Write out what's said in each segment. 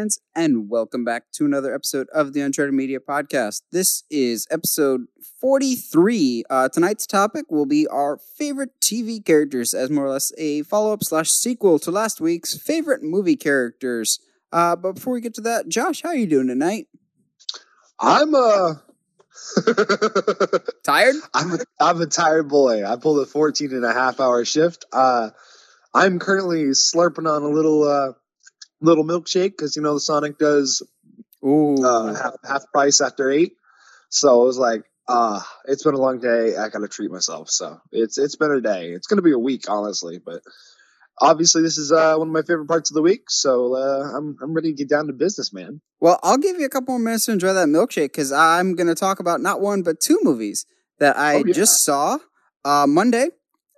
fans, and welcome back to another episode of the Uncharted Media Podcast. This is episode 43. Uh, tonight's topic will be our favorite TV characters, as more or less a follow up slash sequel to last week's favorite movie characters. Uh, but before we get to that, Josh, how are you doing tonight? I'm uh Tired? I'm a, I'm a tired boy. I pulled a 14 and a half hour shift. Uh I'm currently slurping on a little uh little milkshake because you know the Sonic does Ooh. uh, half half price after eight. So it was like, uh, it's been a long day. I gotta treat myself. So it's it's been a day. It's gonna be a week, honestly, but obviously this is uh one of my favorite parts of the week. So uh, I'm I'm ready to get down to business, man. Well, I'll give you a couple more minutes to enjoy that milkshake because I'm to talk about not one, but two movies that I Oh, yeah. just saw. Uh, Monday,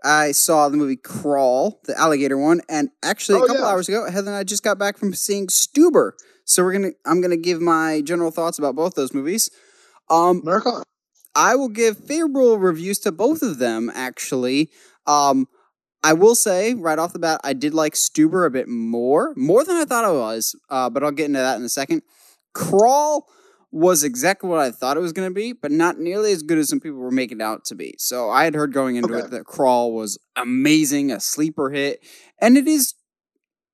I saw the movie Crawl, the alligator one, and actually a Oh, couple yeah. hours ago, Heather and I just got back from seeing Stuber. So we're gonna, I'm gonna give my general thoughts about both those movies. Um, America. I will give favorable reviews to both of them, actually. Um, I will say right off the bat, I did like Stuber a bit more, more than I thought I was, uh, but I'll get into that in a second. Crawl was exactly what I thought it was going to be, but not nearly as good as some people were making it out to be. So I had heard going into Okay. it that Crawl was amazing, a sleeper hit, and it is,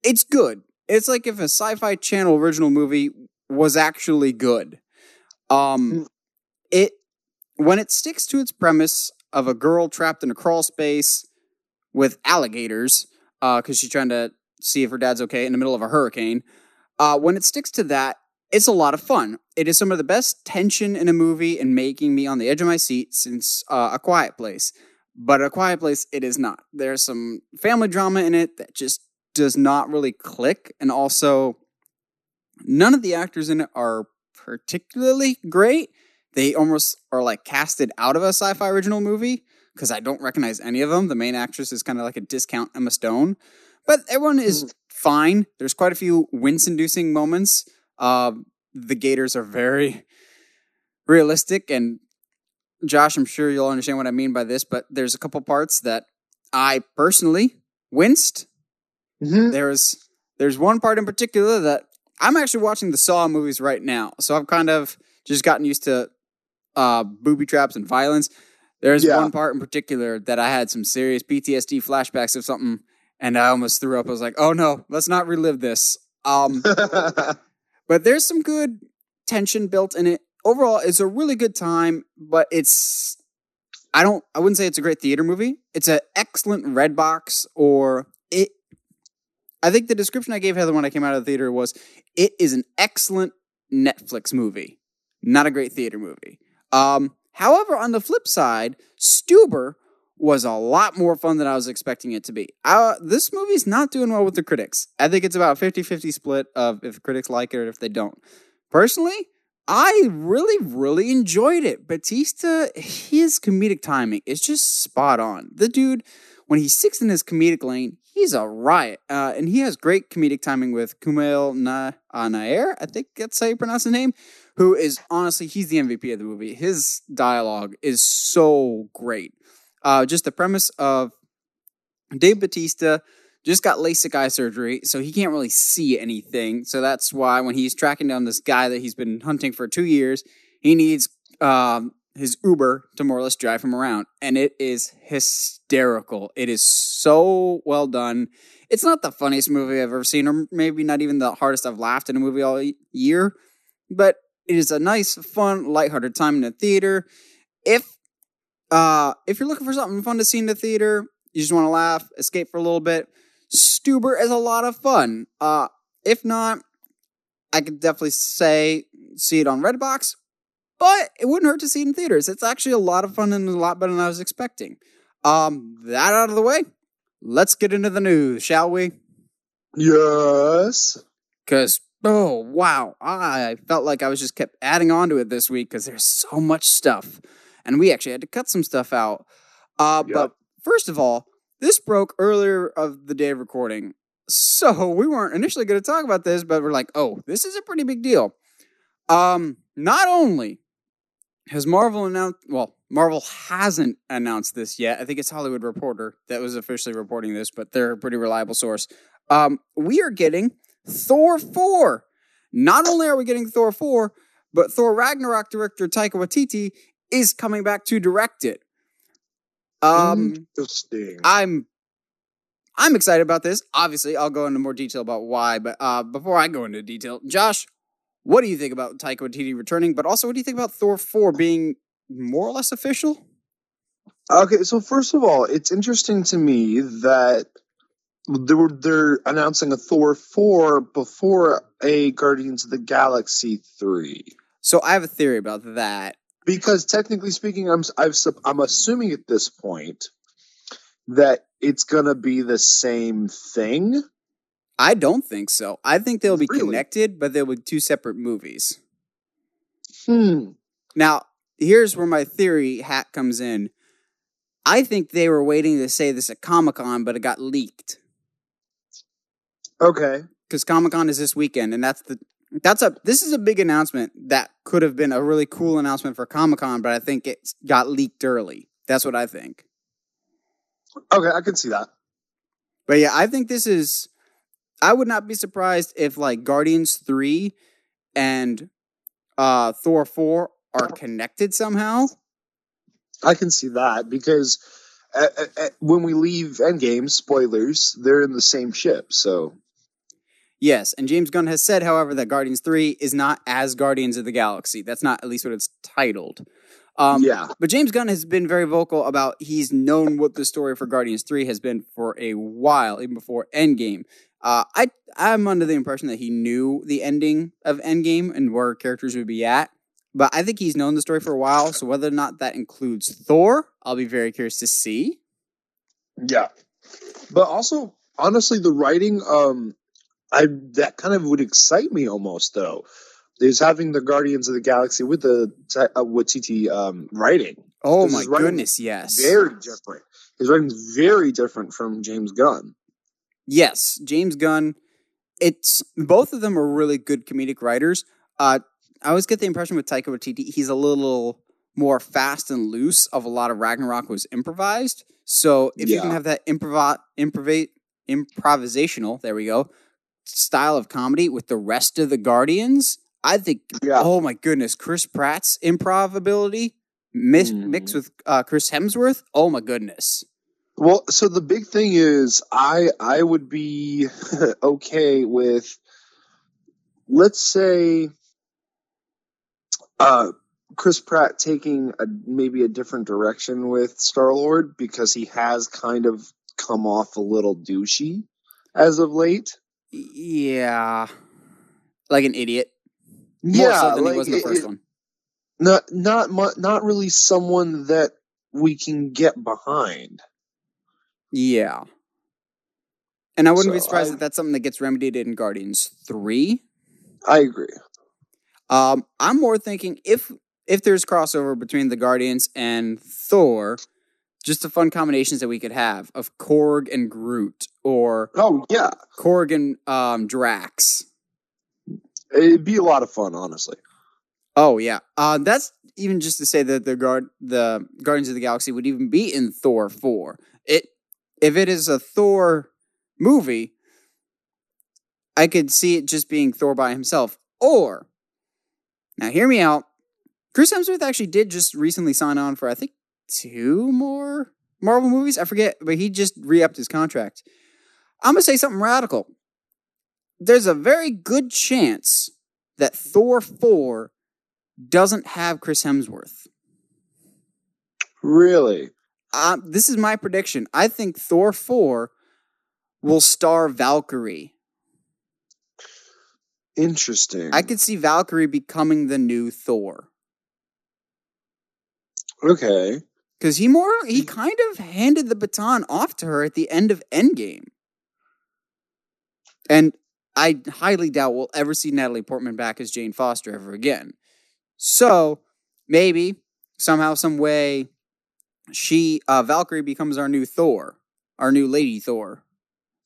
it's good. It's like if a sci-fi channel original movie was actually good. Um, Mm. it when it sticks to its premise of a girl trapped in a crawl space with alligators, because she's trying to see if her dad's okay in the middle of a hurricane. Uh, when it sticks to that, it's a lot of fun. It is some of the best tension in a movie and making me on the edge of my seat since uh, A Quiet Place. But A Quiet Place, it is not. There's some family drama in it that just does not really click, and also none of the actors in it are particularly great. They almost are like casted out of a sci-fi original movie because I don't recognize any of them. The main actress is kind of like a discount Emma Stone, but everyone is fine. There's quite a few wince-inducing moments. Uh, the Gators are very realistic, and Josh, I'm sure you'll understand what I mean by this. But there's a couple parts that I personally winced Mhm. there's there's one part in particular that I'm actually watching the Saw movies right now, so I've kind of just gotten used to uh, booby traps and violence. There's Yeah. one part in particular that I had some serious PTSD flashbacks of something, and I almost threw up. I was like, "Oh no, let's not relive this." Um, but there's some good tension built in it. Overall, it's a really good time, but it's I don't I wouldn't say it's a great theater movie. It's an excellent red box or it I think the description I gave Heather when I came out of the theater was it is an excellent Netflix movie, not a great theater movie. Um, however, on the flip side, Stuber was a lot more fun than I was expecting it to be. Uh, this movie's not doing well with the critics. I think it's about a 50 50 split of if critics like it or if they don't. Personally, I really, really enjoyed it. Batista, his comedic timing is just spot on. The dude, when he sticks in his comedic lane, he's a riot. Uh, and he has great comedic timing with Kumail Na- uh, Nair, I think that's how you pronounce the name, who is honestly, he's the MVP of the movie. His dialogue is so great. Uh, just the premise of Dave Batista just got LASIK eye surgery, so he can't really see anything. So that's why when he's tracking down this guy that he's been hunting for two years, he needs um, his Uber to more or less drive him around. And it is hysterical. It is so well done. It's not the funniest movie I've ever seen, or maybe not even the hardest I've laughed in a movie all year, but it is a nice, fun, lighthearted time in the theater. If uh, if you're looking for something fun to see in the theater, you just want to laugh, escape for a little bit, Stuber is a lot of fun. Uh, if not, I could definitely say see it on Redbox, but it wouldn't hurt to see it in theaters. It's actually a lot of fun and a lot better than I was expecting. Um, that out of the way, let's get into the news, shall we? yes. Because oh wow, I felt like I was just kept adding on to it this week because there's so much stuff, and we actually had to cut some stuff out. Uh, Yep. But first of all, this broke earlier of the day of recording, so we weren't initially going to talk about this, but we're like, oh, this is a pretty big deal. Um, not only has Marvel announced, well, Marvel hasn't announced this yet. I think it's Hollywood Reporter that was officially reporting this, but they're a pretty reliable source. Um, we are getting Thor 4. not only are we getting Thor 4, but Thor Ragnarok director Taika Waititi is coming back to direct it. Um, Interesting. I'm I'm excited about this. Obviously, I'll go into more detail about why, but uh, before I go into detail, Josh, what do you think about Taika Waititi returning? But also, what do you think about Thor 4 being more or less official? Okay, so first of all, it's interesting to me that they were they're announcing a Thor four before a Guardians of the Galaxy three. So I have a theory about that. Because technically speaking, I'm I've, I'm assuming at this point that it's gonna be the same thing. I don't think so. I think they'll be Really? connected, but they'll be two separate movies. Hmm. Now, here's where my theory hat comes in. I think they were waiting to say this at Comic Con, but it got leaked Okay. because Comic Con is this weekend, and that's the that's a this is a big announcement that could have been a really cool announcement for Comic Con, but I think it got leaked early. That's what I think. Okay, I can see that. But yeah, I think this is. I would not be surprised if like Guardians three and uh Thor four are connected somehow. I can see that because uh, uh, uh, when we leave Endgame, spoilers, they're in the same ship. So Yes, and James Gunn has said, however, that Guardians 3 is not as Guardians of the Galaxy. That's not at least what it's titled. Um, yeah, But James Gunn has been very vocal about he's known what the story for Guardians 3 has been for a while, even before Endgame. Uh, I, I'm under the impression that he knew the ending of Endgame and where characters would be at. But I think he's known the story for a while, so whether or not that includes Thor, I'll be very curious to see. yeah. But also, honestly, the writing, um, I that kind of would excite me almost though. Is having the Guardians of the Galaxy with the uh, Waititi um, writing Oh my goodness, yes. very different. His writing's very different from James Gunn. Yes, James Gunn. It's both of them are really good comedic writers. Uh, I always get the impression with Taika Waititi, he's a little more fast and loose. Of a lot of Ragnarok was improvised. So if you can have that improv improv improvisational, there we go, style of comedy with the rest of the Guardians, I think. Yeah. Oh my goodness, Chris Pratt's improv ability mix, Mm. mixed with uh, Chris Hemsworth. Oh my goodness. Well, so the big thing is, I I would be okay with, let's say, uh, Chris Pratt taking a maybe a different direction with Star Lord because he has kind of come off a little douchey as of late. Yeah, like an idiot. More yeah, so than like, he was in the first it- one. not not mu- not really someone that we can get behind. Yeah. And I wouldn't be surprised I- if that's something that gets remedied in Guardians 3. I agree. Um, I'm more thinking if if there's crossover between the Guardians and Thor, just the fun combinations that we could have of Korg and Groot or Oh yeah, Korg and um, Drax. it'd be a lot of fun, honestly. Oh yeah. Uh, that's even just to say that the guard the Guardians of the Galaxy would even be in Thor 4. It if it is a Thor movie, I could see it just being Thor by himself. Or now hear me out. Chris Hemsworth actually did just recently sign on for I think two more Marvel movies. I forget, but he just re-upped his contract. I'm gonna say something radical. There's a very good chance that Thor 4 doesn't have Chris Hemsworth. Really? Uh, this is my prediction. I think Thor 4 will star Valkyrie. Interesting. I could see Valkyrie becoming the new Thor. okay. Because he more he kind of handed the baton off to her at the end of Endgame. And I highly doubt we'll ever see Natalie Portman back as Jane Foster ever again. So maybe somehow, some way, she uh, Valkyrie becomes our new Thor, our new Lady Thor.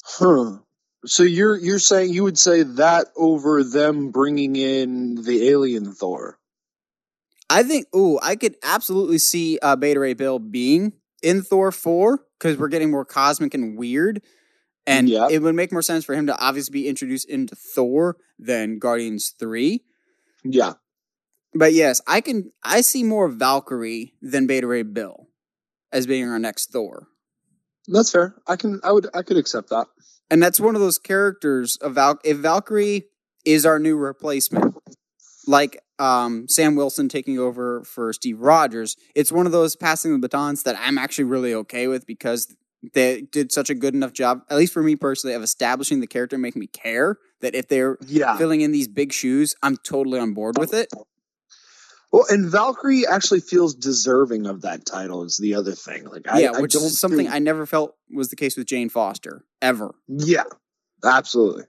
Huh. So you're you're saying you would say that over them bringing in the alien Thor? I think, ooh, I could absolutely see uh, Beta Ray Bill being in Thor 4 because we're getting more cosmic and weird. And Yeah. it would make more sense for him to obviously be introduced into Thor than Guardians 3. Yeah. But yes, I can I see more Valkyrie than Beta Ray Bill as being our next Thor. That's fair. I can I would I could accept that. And that's one of those characters of Val if Valkyrie is our new replacement, like um, Sam Wilson taking over for Steve Rogers, it's one of those passing the batons that I'm actually really okay with because they did such a good enough job, at least for me personally, of establishing the character and making me care that if they're Yeah. filling in these big shoes, I'm totally on board with it. Well, and Valkyrie actually feels deserving of that title. Is the other thing. Like, I, yeah, I which don't is something think- I never felt was the case with Jane Foster ever. yeah, absolutely.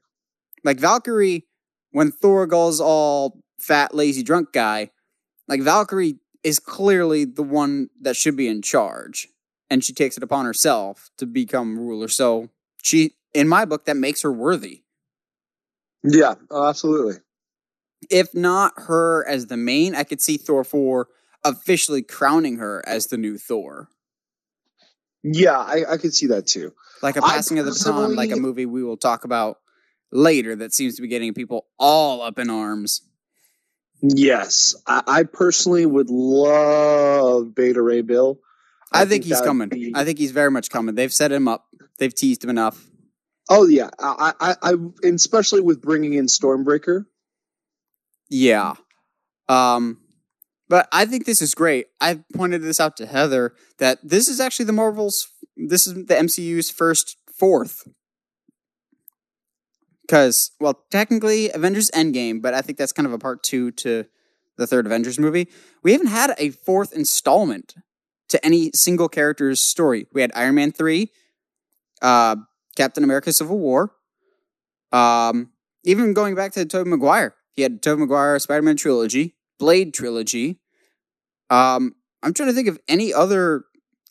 Like Valkyrie, when Thor goes all fat, lazy, drunk guy, like Valkyrie is clearly the one that should be in charge, and she takes it upon herself to become ruler. So she, in my book, that makes her worthy. Yeah, oh, absolutely. If not her as the main, I could see Thor four officially crowning her as the new Thor, Yeah, I, I could see that too. like a passing of the baton, like a movie we will talk about later that seems to be getting people all up in arms. Yes, I, I personally would love Beta Ray Bill. I, think, he's coming. be- I think he's very much coming. They've set him up. They've teased him enough. oh yeah, I, I, I, and especially with bringing in Stormbreaker. Yeah. Um, but I think this is great. I pointed this out to Heather that this is actually the Marvel's. This is the MCU's first fourth. Because, well, technically Avengers Endgame, but I think that's kind of a part two to the third Avengers movie. We haven't had a fourth installment to any single character's story. We had Iron Man 3, uh, Captain America Civil War, um, even going back to Tobey Maguire. He had Tobey Maguire Spider Man trilogy, Blade trilogy. Um, I'm trying to think of any other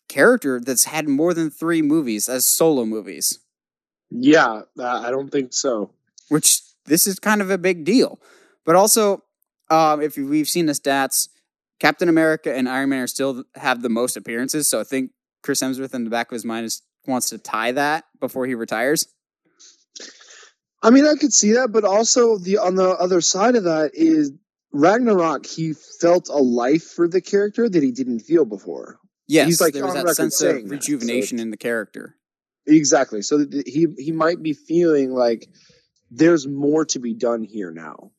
character that's had more than three movies as solo movies, Yeah, uh, I don't think so. which this is kind of a big deal. But also, um, if we've seen the stats, Captain America and Iron Man are still have the most appearances. So I think Chris Hemsworth in the back of his mind is, wants to tie that before he retires. I mean, I could see that, but also the on the other side of that is Ragnarok. He felt a life for the character that he didn't feel before. Yes, He's, like, there was that sense of that, so rejuvenation in the character. Exactly. So he he might be feeling like there's more to be done here now.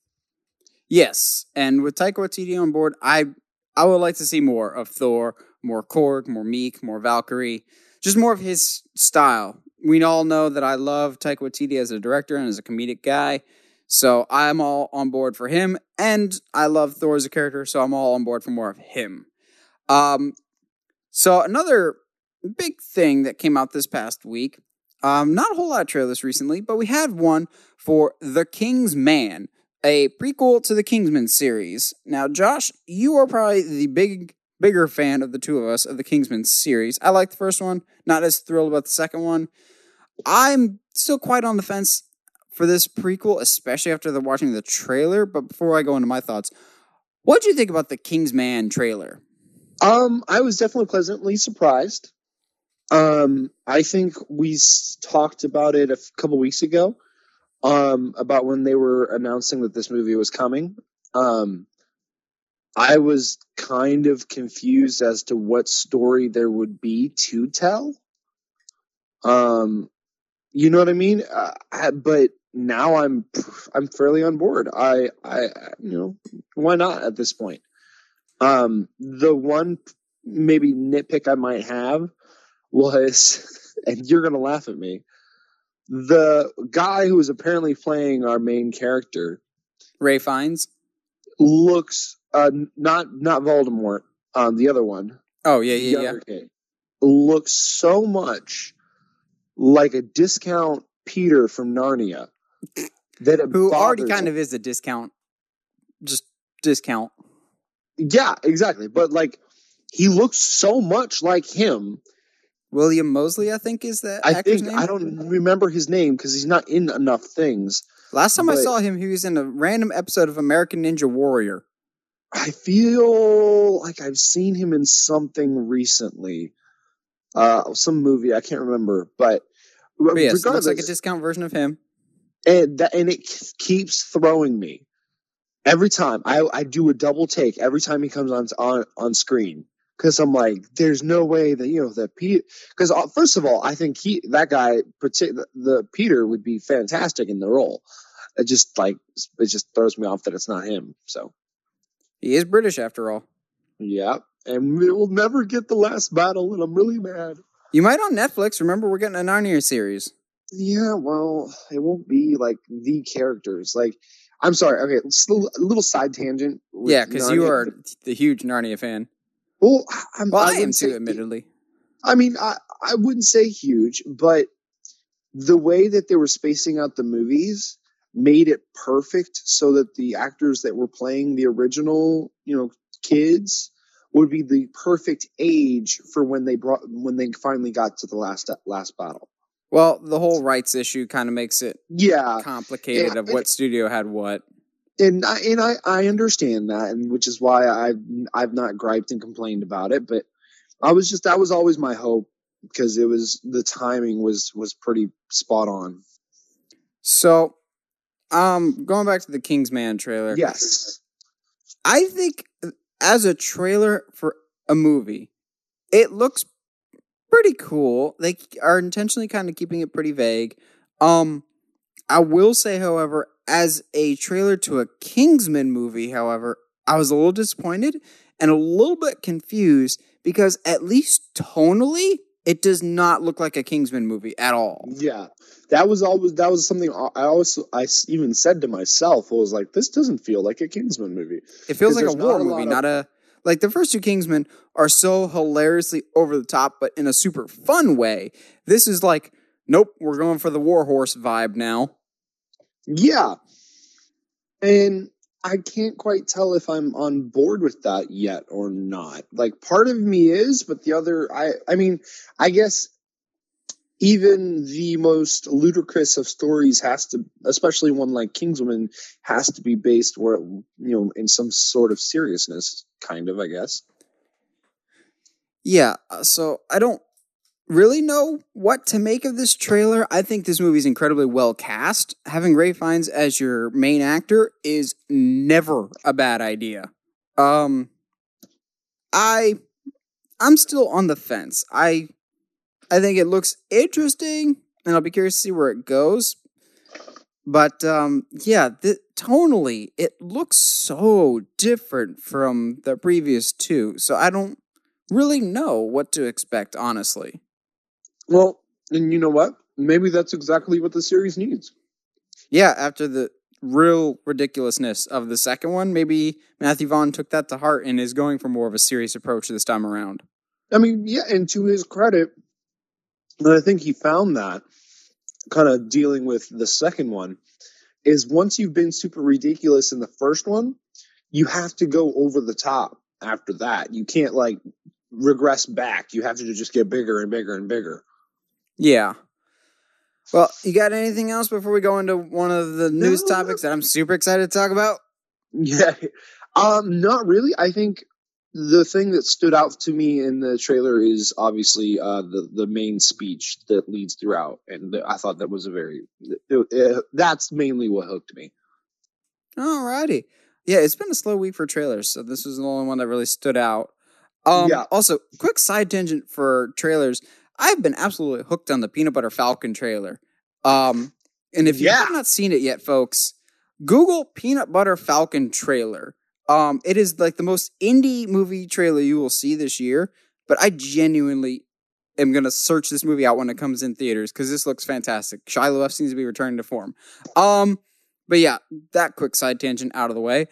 Yes, and with Taika Waititi on board, I I would like to see more of Thor, more Korg, more Miek, more Valkyrie, just more of his style. We all know that I love Taika Waititi as a director and as a comedic guy, so I'm all on board for him. And I love Thor as a character, so I'm all on board for more of him. Um, so another big thing that came out this past week. Um, not a whole lot of trailers recently, but we had one for The King's Man, a prequel to the Kingsman series. Now, Josh, you are probably the big, bigger fan of the two of us of the Kingsman series. I like the first one, not as thrilled about the second one. I'm still quite on the fence for this prequel, especially after the watching the trailer. But before I go into my thoughts, what do you think about the King's Man trailer? Um, I was definitely pleasantly surprised. Um, I think we talked about it a couple weeks ago. Um, about when they were announcing that this movie was coming. Um, I was kind of confused as to what story there would be to tell. Um, you know what I mean? Uh, I, but now I'm I'm fairly on board. I I you know why not at this point? Um, the one maybe nitpick I might have was, and you're gonna laugh at me, the guy who is apparently playing our main character Ralph Fiennes? looks uh not not Voldemort, um the other one, Oh yeah, yeah, yeah. kid, looks so much like a discount Peter from Narnia that it Who already kind of is a discount, just discount. yeah exactly, but like he looks so much like him William Moseley, I think, is the I actor's think name. I don't remember his name because he's not in enough things. Last time I saw him, he was in a random episode of American Ninja Warrior. I feel like I've seen him in something recently, uh, some movie I can't remember, but But yes, looks like a discount version of him. And that, and it keeps throwing me every time. I I do a double take every time he comes on on on screen because I'm like, there's no way that you know that Pete. Because uh, first of all, I think he that guy, the, the Peter, would be fantastic in the role. It just like it just throws me off that it's not him. So he is British after all. Yeah, and we will never get the last battle, and I'm really mad. You might on Netflix. Remember, we're getting a Narnia series. Yeah, well, it won't be like the characters. Like, I'm sorry. Okay, a little side tangent. Yeah, because you are the huge Narnia fan. Well, I'm, well, I, I am too, admittedly. I mean, I, I wouldn't say huge, but the way that they were spacing out the movies made it perfect so that the actors that were playing the original, you know, kids would be the perfect age for when they brought when they finally got to the last last battle. Well, the whole rights issue kind of makes it yeah complicated yeah, of what studio had what. And I, and I, I understand that, and which is why I've I've not griped and complained about it. But I was just that was always my hope because it was the timing was was pretty spot on. So, um, going back to the Kingsman trailer. Yes, I think as a trailer for a movie, it looks pretty cool. They are intentionally kind of keeping it pretty vague. Um, I will say, however, as a trailer to a Kingsman movie, however, I was a little disappointed and a little bit confused because at least tonally, it does not look like a Kingsman movie at all. Yeah, that was always that was something I always I even said to myself. I was like, this doesn't feel like a Kingsman movie. It feels like a war a movie, not a like the first two Kingsmen are so hilariously over the top, but in a super fun way. This is like, nope, we're going for the Warhorse vibe now. Yeah. And I can't quite tell if I'm on board with that yet or not. Like part of me is, but the other I I mean, I guess even the most ludicrous of stories has to especially one like Kingswoman has to be based where you know in some sort of seriousness kind of, I guess. Yeah, uh, so I don't really know what to make of this trailer. I think this movie is incredibly well cast. Having Ralph Fiennes as your main actor is never a bad idea. Um I I'm still on the fence. I I think it looks interesting and I'll be curious to see where it goes. But um yeah, the, tonally it looks so different from the previous two. So I don't really know what to expect honestly. Well, and you know what? Maybe that's exactly what the series needs. Yeah, after the real ridiculousness of the second one, maybe Matthew Vaughn took that to heart and is going for more of a serious approach this time around. I mean, yeah, and to his credit, I think he found that kind of dealing with the second one is once you've been super ridiculous in the first one, you have to go over the top after that. You can't like regress back. You have to just get bigger and bigger and bigger. Yeah. Well, you got anything else before we go into one of the news no. topics that I'm super excited to talk about? Yeah. Um, not really. I think the thing that stood out to me in the trailer is obviously uh, the the main speech that leads throughout, and I thought that was a very it, it, that's mainly what hooked me. Alrighty, yeah, it's been a slow week for trailers, so this was the only one that really stood out. Um, yeah. Also, quick side tangent for trailers. I've been absolutely hooked on the Peanut Butter Falcon trailer. Um, and if you yeah. have not seen it yet, folks, Google Peanut Butter Falcon trailer. Um, it is like the most indie movie trailer you will see this year. But I genuinely am gonna search this movie out when it comes in theaters because this looks fantastic. Shia LaBeouf seems to be returning to form. Um, but yeah, that quick side tangent out of the way.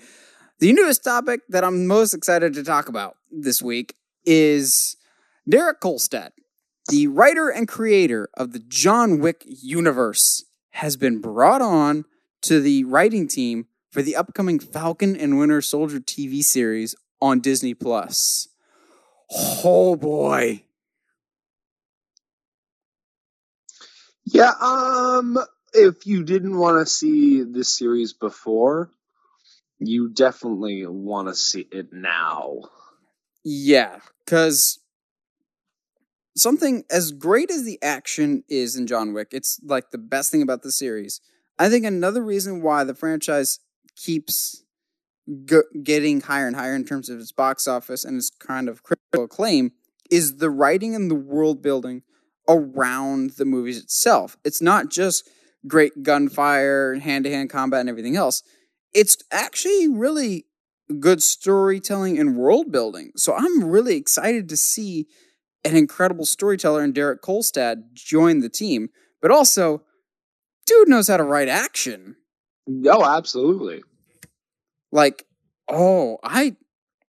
The newest topic that I'm most excited to talk about this week is Derek Kolstad the writer and creator of the John Wick universe has been brought on to the writing team for the upcoming Falcon and Winter Soldier TV series on Disney Plus. Oh boy. Yeah, um if you didn't want to see this series before, you definitely want to see it now. Yeah, cuz something as great as the action is in John Wick, it's like the best thing about the series. I think another reason why the franchise keeps getting higher and higher in terms of its box office and its kind of critical acclaim is the writing and the world building around the movies itself. It's not just great gunfire and hand to hand combat and everything else. It's actually really good storytelling and world building. So I'm really excited to see an incredible storyteller in Derek Kolstad joined the team, but also, dude knows how to write action. No, absolutely. Like, oh, I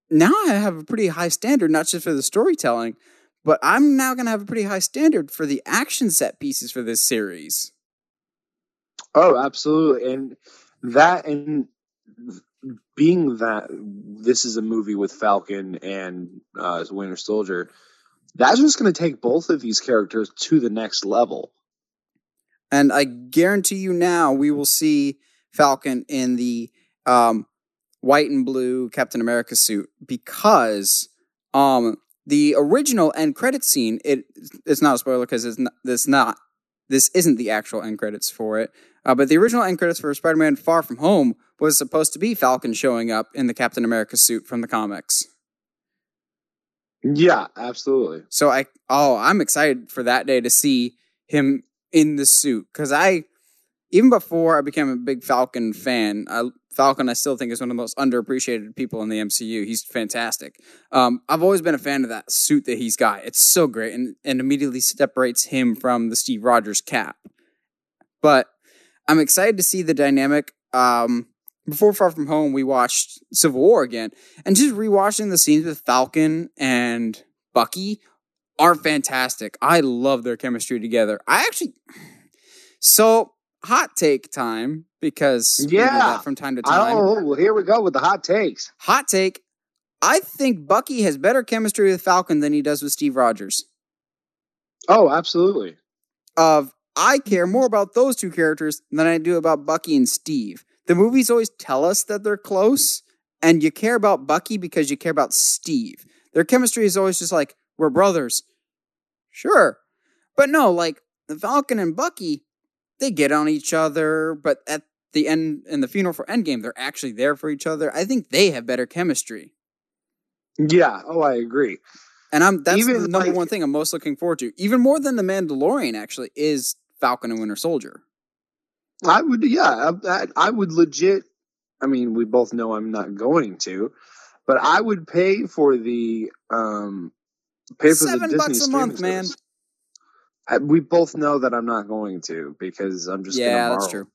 now I have a pretty high standard, not just for the storytelling, but I'm now going to have a pretty high standard for the action set pieces for this series. Oh, absolutely. And that, and being that this is a movie with Falcon and uh, Winter Soldier, that's just going to take both of these characters to the next level. And I guarantee you now, we will see Falcon in the um, white and blue Captain America suit because um, the original end credit scene it it's not a spoiler because it's not this not this isn't the actual end credits for it. Uh, but the original end credits for Spider-Man: Far From Home was supposed to be Falcon showing up in the Captain America suit from the comics. Yeah, absolutely. So I oh, I'm excited for that day to see him in the suit because I even before I became a big Falcon fan, I, Falcon I still think is one of the most underappreciated people in the MCU. He's fantastic. Um, I've always been a fan of that suit that he's got. It's so great and and immediately separates him from the Steve Rogers cap. But I'm excited to see the dynamic. Um, before Far From Home, we watched Civil War again, and just rewatching the scenes with Falcon and Bucky are fantastic. I love their chemistry together. I actually, so hot take time because yeah, from time to time. Oh, well, here we go with the hot takes. Hot take. I think Bucky has better chemistry with Falcon than he does with Steve Rogers. Oh, absolutely. Of I care more about those two characters than I do about Bucky and Steve. The movies always tell us that they're close, and you care about Bucky because you care about Steve. Their chemistry is always just like, we're brothers. Sure. But no, like the Falcon and Bucky, they get on each other, but at the end in the funeral for Endgame, they're actually there for each other. I think they have better chemistry. Yeah, oh I agree. And I'm that's Even the number like, one thing I'm most looking forward to. Even more than the Mandalorian actually is Falcon and Winter Soldier. I would, yeah, I, I would legit. I mean, we both know I'm not going to, but I would pay for the um pay for Seven the Disney bucks a month, man. I, we both know that I'm not going to because I'm just yeah, gonna that's true.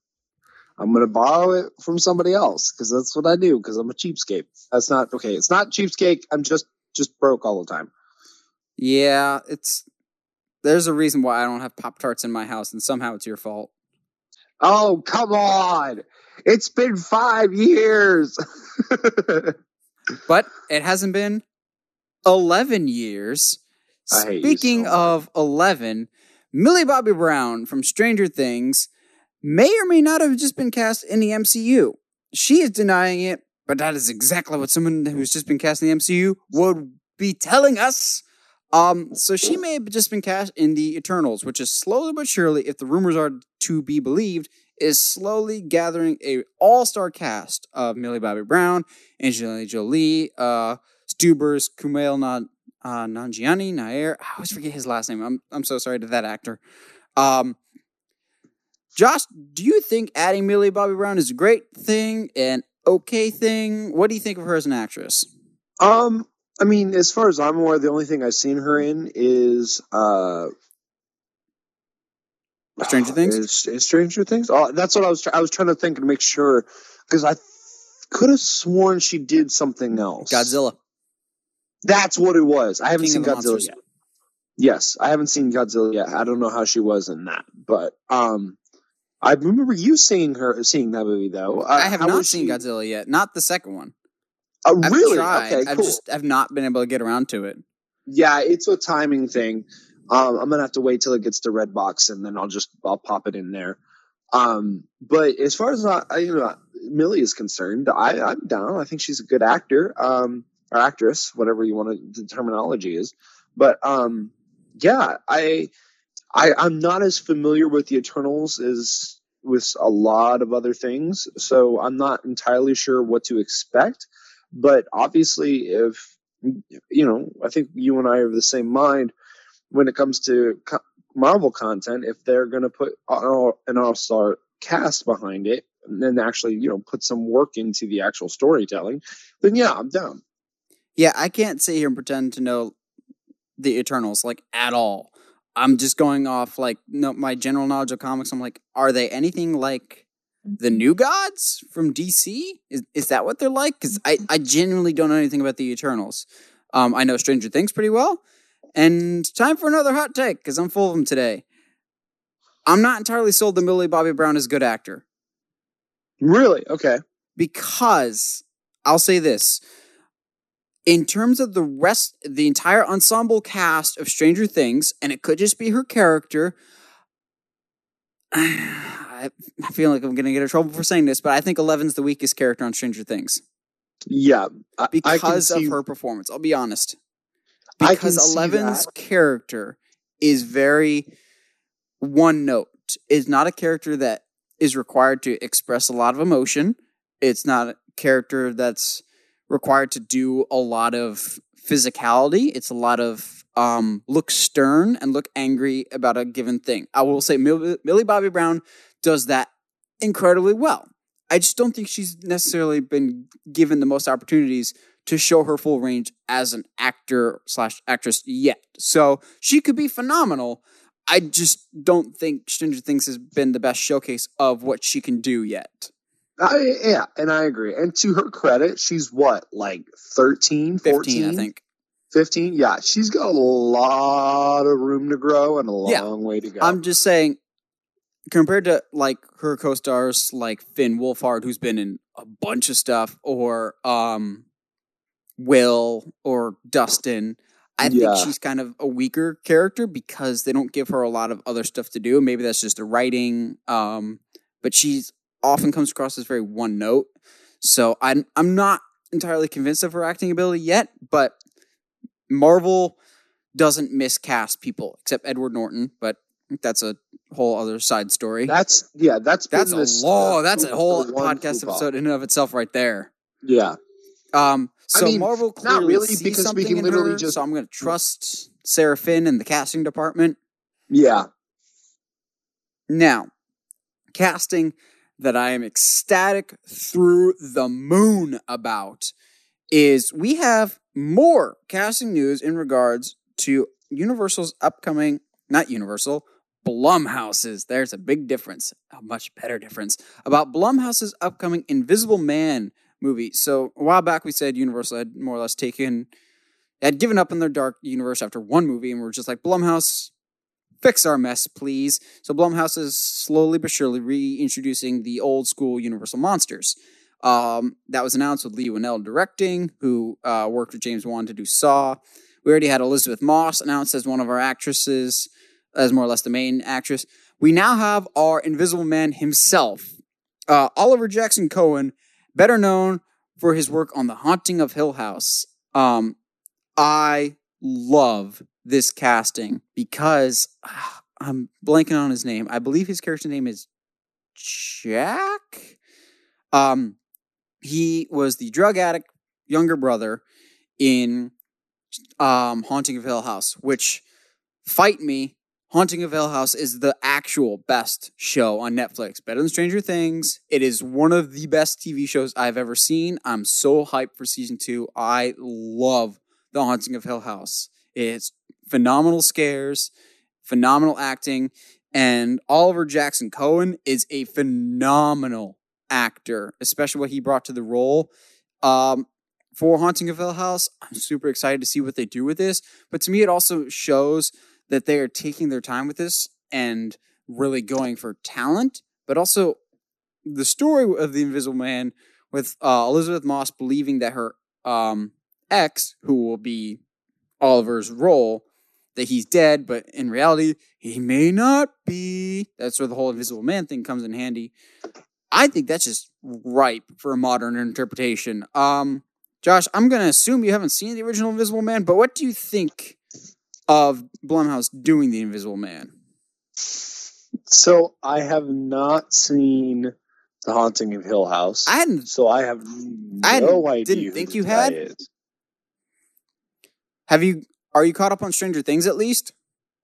I'm gonna borrow it from somebody else because that's what I do because I'm a cheapskate. That's not okay. It's not cheapskate. I'm just just broke all the time. Yeah, it's there's a reason why I don't have Pop Tarts in my house, and somehow it's your fault. Oh, come on. It's been five years. but it hasn't been 11 years. Speaking so of 11, Millie Bobby Brown from Stranger Things may or may not have just been cast in the MCU. She is denying it, but that is exactly what someone who's just been cast in the MCU would be telling us. Um, so she may have just been cast in the Eternals, which is slowly but surely, if the rumors are to be believed, is slowly gathering a all-star cast of Millie Bobby Brown, Angelina Jolie, uh, Stubers, Kumail Nan, uh, Nanjiani, Nair. I always forget his last name. I'm I'm so sorry to that actor. Um, Josh, do you think adding Millie Bobby Brown is a great thing, an okay thing? What do you think of her as an actress? Um, I mean, as far as I'm aware, the only thing I've seen her in is uh, Stranger Things. Is, is Stranger Things? Oh, that's what I was. I was trying to think and make sure because I th- could have sworn she did something else. Godzilla. That's what it was. I haven't King seen Godzilla yet. Yes, I haven't seen Godzilla yet. I don't know how she was in that, but um, I remember you seeing her seeing that movie though. Uh, I have not seen she- Godzilla yet. Not the second one. Oh, I've really? tried. Okay, I've cool. just I've not been able to get around to it. Yeah, it's a timing thing. Um, I'm gonna have to wait till it gets to Redbox, and then I'll just I'll pop it in there. Um, but as far as uh, you know, Millie is concerned, I, I'm down. I think she's a good actor, um, or actress, whatever you want to, the terminology is. But um, yeah, I, I, I'm not as familiar with the Eternals as with a lot of other things, so I'm not entirely sure what to expect. But obviously, if you know, I think you and I are of the same mind when it comes to co- Marvel content. If they're going to put an all-star cast behind it and then actually, you know, put some work into the actual storytelling, then yeah, I'm down. Yeah, I can't sit here and pretend to know the Eternals like at all. I'm just going off like no, my general knowledge of comics. I'm like, are they anything like the New Gods from DC? Is is that what they're like? Because I I genuinely don't know anything about the Eternals. Um, I know Stranger Things pretty well, and time for another hot take because I'm full of them today. I'm not entirely sold that Millie Bobby Brown is a good actor. Really? Okay. Because I'll say this in terms of the rest, the entire ensemble cast of Stranger Things, and it could just be her character. I feel like I'm going to get in trouble for saying this, but I think Eleven's the weakest character on Stranger Things. Yeah, I, because I of see... her performance. I'll be honest. Because Eleven's character is very one note. Is not a character that is required to express a lot of emotion. It's not a character that's required to do a lot of physicality. It's a lot of um, look stern and look angry about a given thing. I will say Millie Bobby Brown does that incredibly well. I just don't think she's necessarily been given the most opportunities to show her full range as an actor slash actress yet. So she could be phenomenal. I just don't think Stranger Things has been the best showcase of what she can do yet. I, yeah, and I agree. And to her credit, she's what, like 13, 14? 15, I think. 15? Yeah, she's got a lot of room to grow and a long yeah. way to go. I'm just saying, compared to like her co-stars like Finn Wolfhard, who's been in a bunch of stuff, or um, Will or Dustin, I yeah. think she's kind of a weaker character because they don't give her a lot of other stuff to do. Maybe that's just the writing. Um, but she's often comes across as very one note. So I'm I'm not entirely convinced of her acting ability yet, but Marvel doesn't miscast people except Edward Norton, but that's a whole other side story. That's yeah, that's that's a this, law. Uh, that's a whole podcast episode in and of itself right there. Yeah. Um. So I mean, Marvel clearly not really because we can literally her, just. So I'm going to trust Sarah Finn and the casting department. Yeah. Now, casting that I am ecstatic through the moon about is we have more casting news in regards to Universal's upcoming, not Universal, Blumhouse's. There's a big difference, a much better difference about Blumhouse's upcoming Invisible Man movie. So a while back we said Universal had more or less taken had given up on their dark universe after one movie and we're just like Blumhouse fix our mess, please. So Blumhouse is slowly but surely reintroducing the old school Universal monsters. Um, that was announced with Leigh Whannell directing, who uh, worked with James Wan to do Saw. We already had Elisabeth Moss announced as one of our actresses, as more or less the main actress. We now have our Invisible Man himself, uh, Oliver Jackson Cohen, better known for his work on The Haunting of Hill House. Um, I love this casting because uh, I'm blanking on his name. I believe his character name is Jack. Um, he was the drug addict younger brother in um, Haunting of Hill House, which fight me. Haunting of Hill House is the actual best show on Netflix, better than Stranger Things. It is one of the best TV shows I've ever seen. I'm so hyped for season two. I love The Haunting of Hill House. It's phenomenal scares, phenomenal acting, and Oliver Jackson Cohen is a phenomenal actor, especially what he brought to the role. Um, for Haunting of Hill House, I'm super excited to see what they do with this. But to me, it also shows that they are taking their time with this and really going for talent, but also the story of the Invisible Man with uh, Elisabeth Moss believing that her um, ex, who will be Oliver's role, that he's dead, but in reality, he may not be. That's where the whole Invisible Man thing comes in handy. I think that's just ripe for a modern interpretation. Um, Josh, I'm gonna assume you haven't seen the original Invisible Man, but what do you think of Blumhouse doing the Invisible Man? So I have not seen The Haunting of Hill House. I hadn't. so I have no I idea. didn't think you had. is. Have you? Are you caught up on Stranger Things at least?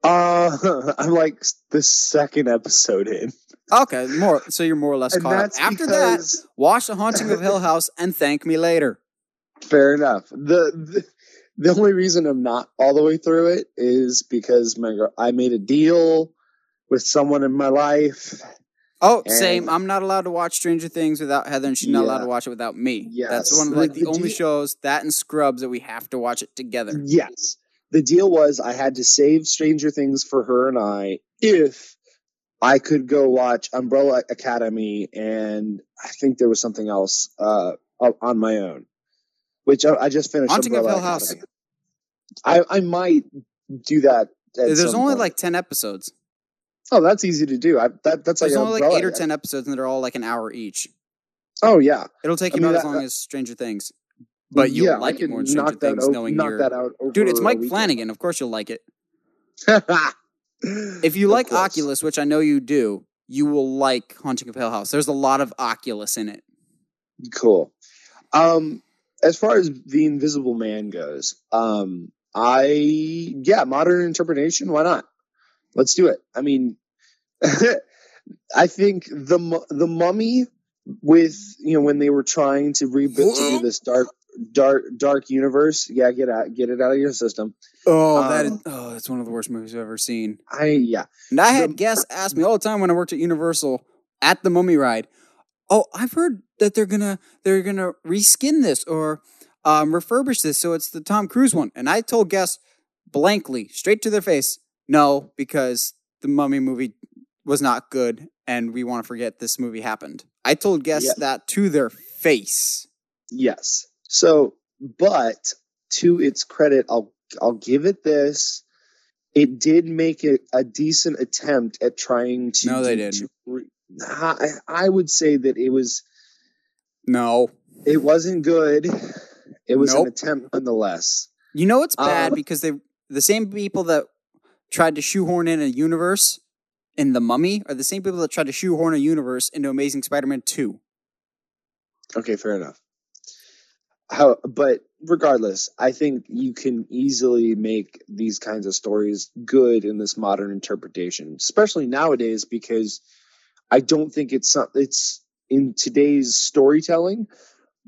Uh, I'm like the second episode in. Okay, more. So you're more or less And caught up. After that, watch The Haunting of Hill House and thank me later. fair enough. The, the the only reason I'm not all the way through it is because my I made a deal with someone in my life. Oh, same. I'm not allowed to watch Stranger Things without Heather, and she's not allowed to watch it without me. Yes. That's one of The- like the, the only deal- shows that and Scrubs that we have to watch it together. Yes. The deal was I had to save Stranger Things for her and I if I could go watch Umbrella Academy and I think there was something else uh, on my own, which I, I just finished. Haunting of Hill House. I, I might do that. at There's only point. like ten episodes. oh, that's easy to do. I, that, that's There's like only like eight or ten episodes, and they're all like an hour each. Oh yeah, It'll take I you mean, about as that- long as Stranger Things, but you'll yeah, like it more than Stranger Things, o- knowing knock that out. dude. It's Mike. Flanagan. Of course, you'll like it. If you Of like course. Oculus, which I know you do, you will like Haunting of Hill House. There's a lot of Oculus in it. Cool. Um, as far as the Invisible Man goes, um, I yeah, modern interpretation. Why not? Let's do it. I mean, I think the the Mummy with you know when they were trying to rebuild to do this dark dark dark universe. Yeah, get out, get it out of your system. Oh, that is, Um, oh, that's one of the worst movies I've ever seen. I yeah. And I had The- guests ask me all the time when I worked at Universal at the Mummy ride. Oh, I've heard that they're gonna they're gonna reskin this or um, refurbish this so it's the Tom Cruise one. And I told guests blankly, straight to their face, no, because the Mummy movie was not good, and we want to forget this movie happened. I told guests Yeah. that to their face. Yes. So, but to its credit, I'll I'll give it this. It did make it a decent attempt at trying to. No, they didn't. to I, I would say that it was. No, It wasn't good. It was Nope. an attempt nonetheless. You know it's bad Uh, because they the same people that tried to shoehorn in a universe in the Mummy are the same people that tried to shoehorn a universe into Amazing Spider-Man Two. Okay, fair enough. How, but regardless, I think you can easily make these kinds of stories good in this modern interpretation, especially nowadays because I don't think it's it's in today's storytelling.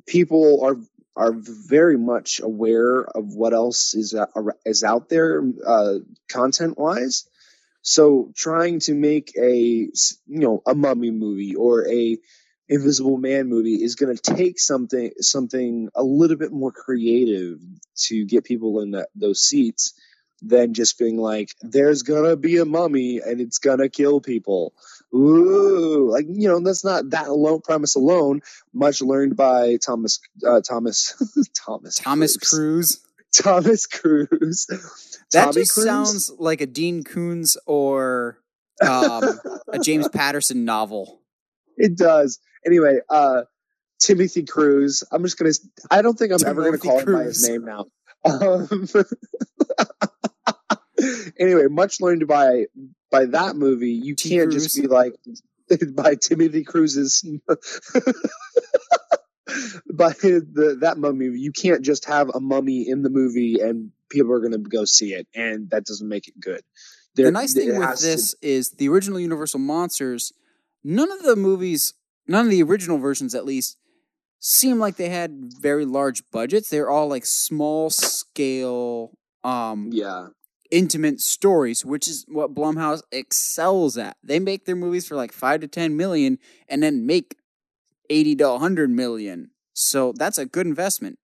People are are very much aware of what else is uh, is out there uh, content wise. So trying to make a you know a mummy movie or a Invisible Man movie is going to take something something a little bit more creative to get people in that, those seats than just being like, "There's gonna be a mummy and it's gonna kill people." Ooh, like you know, that's not that alone premise alone. Much learned by Thomas uh, Thomas Thomas Thomas Cruise. Thomas Cruise. That Tommy just Cruise? sounds like a Dean Koontz or um, a James Patterson novel. It does. Anyway, uh Timothy Cruz. I'm just gonna. I don't think I'm ever gonna Timothy call him by his name now. Um, anyway, much learned by by that movie. You T. can't just be like by Timothy Cruz's. by the that mummy, you can't just have a mummy in the movie and people are gonna go see it, and that doesn't make it good. There- the nice thing with has to- this is the original Universal monsters. None of the movies, none of the original versions, at least, seem like they had very large budgets. They're all like small scale, um, yeah, intimate stories, which is what Blumhouse excels at. They make their movies for like five to ten million, and then make eighty to hundred million. So that's a good investment,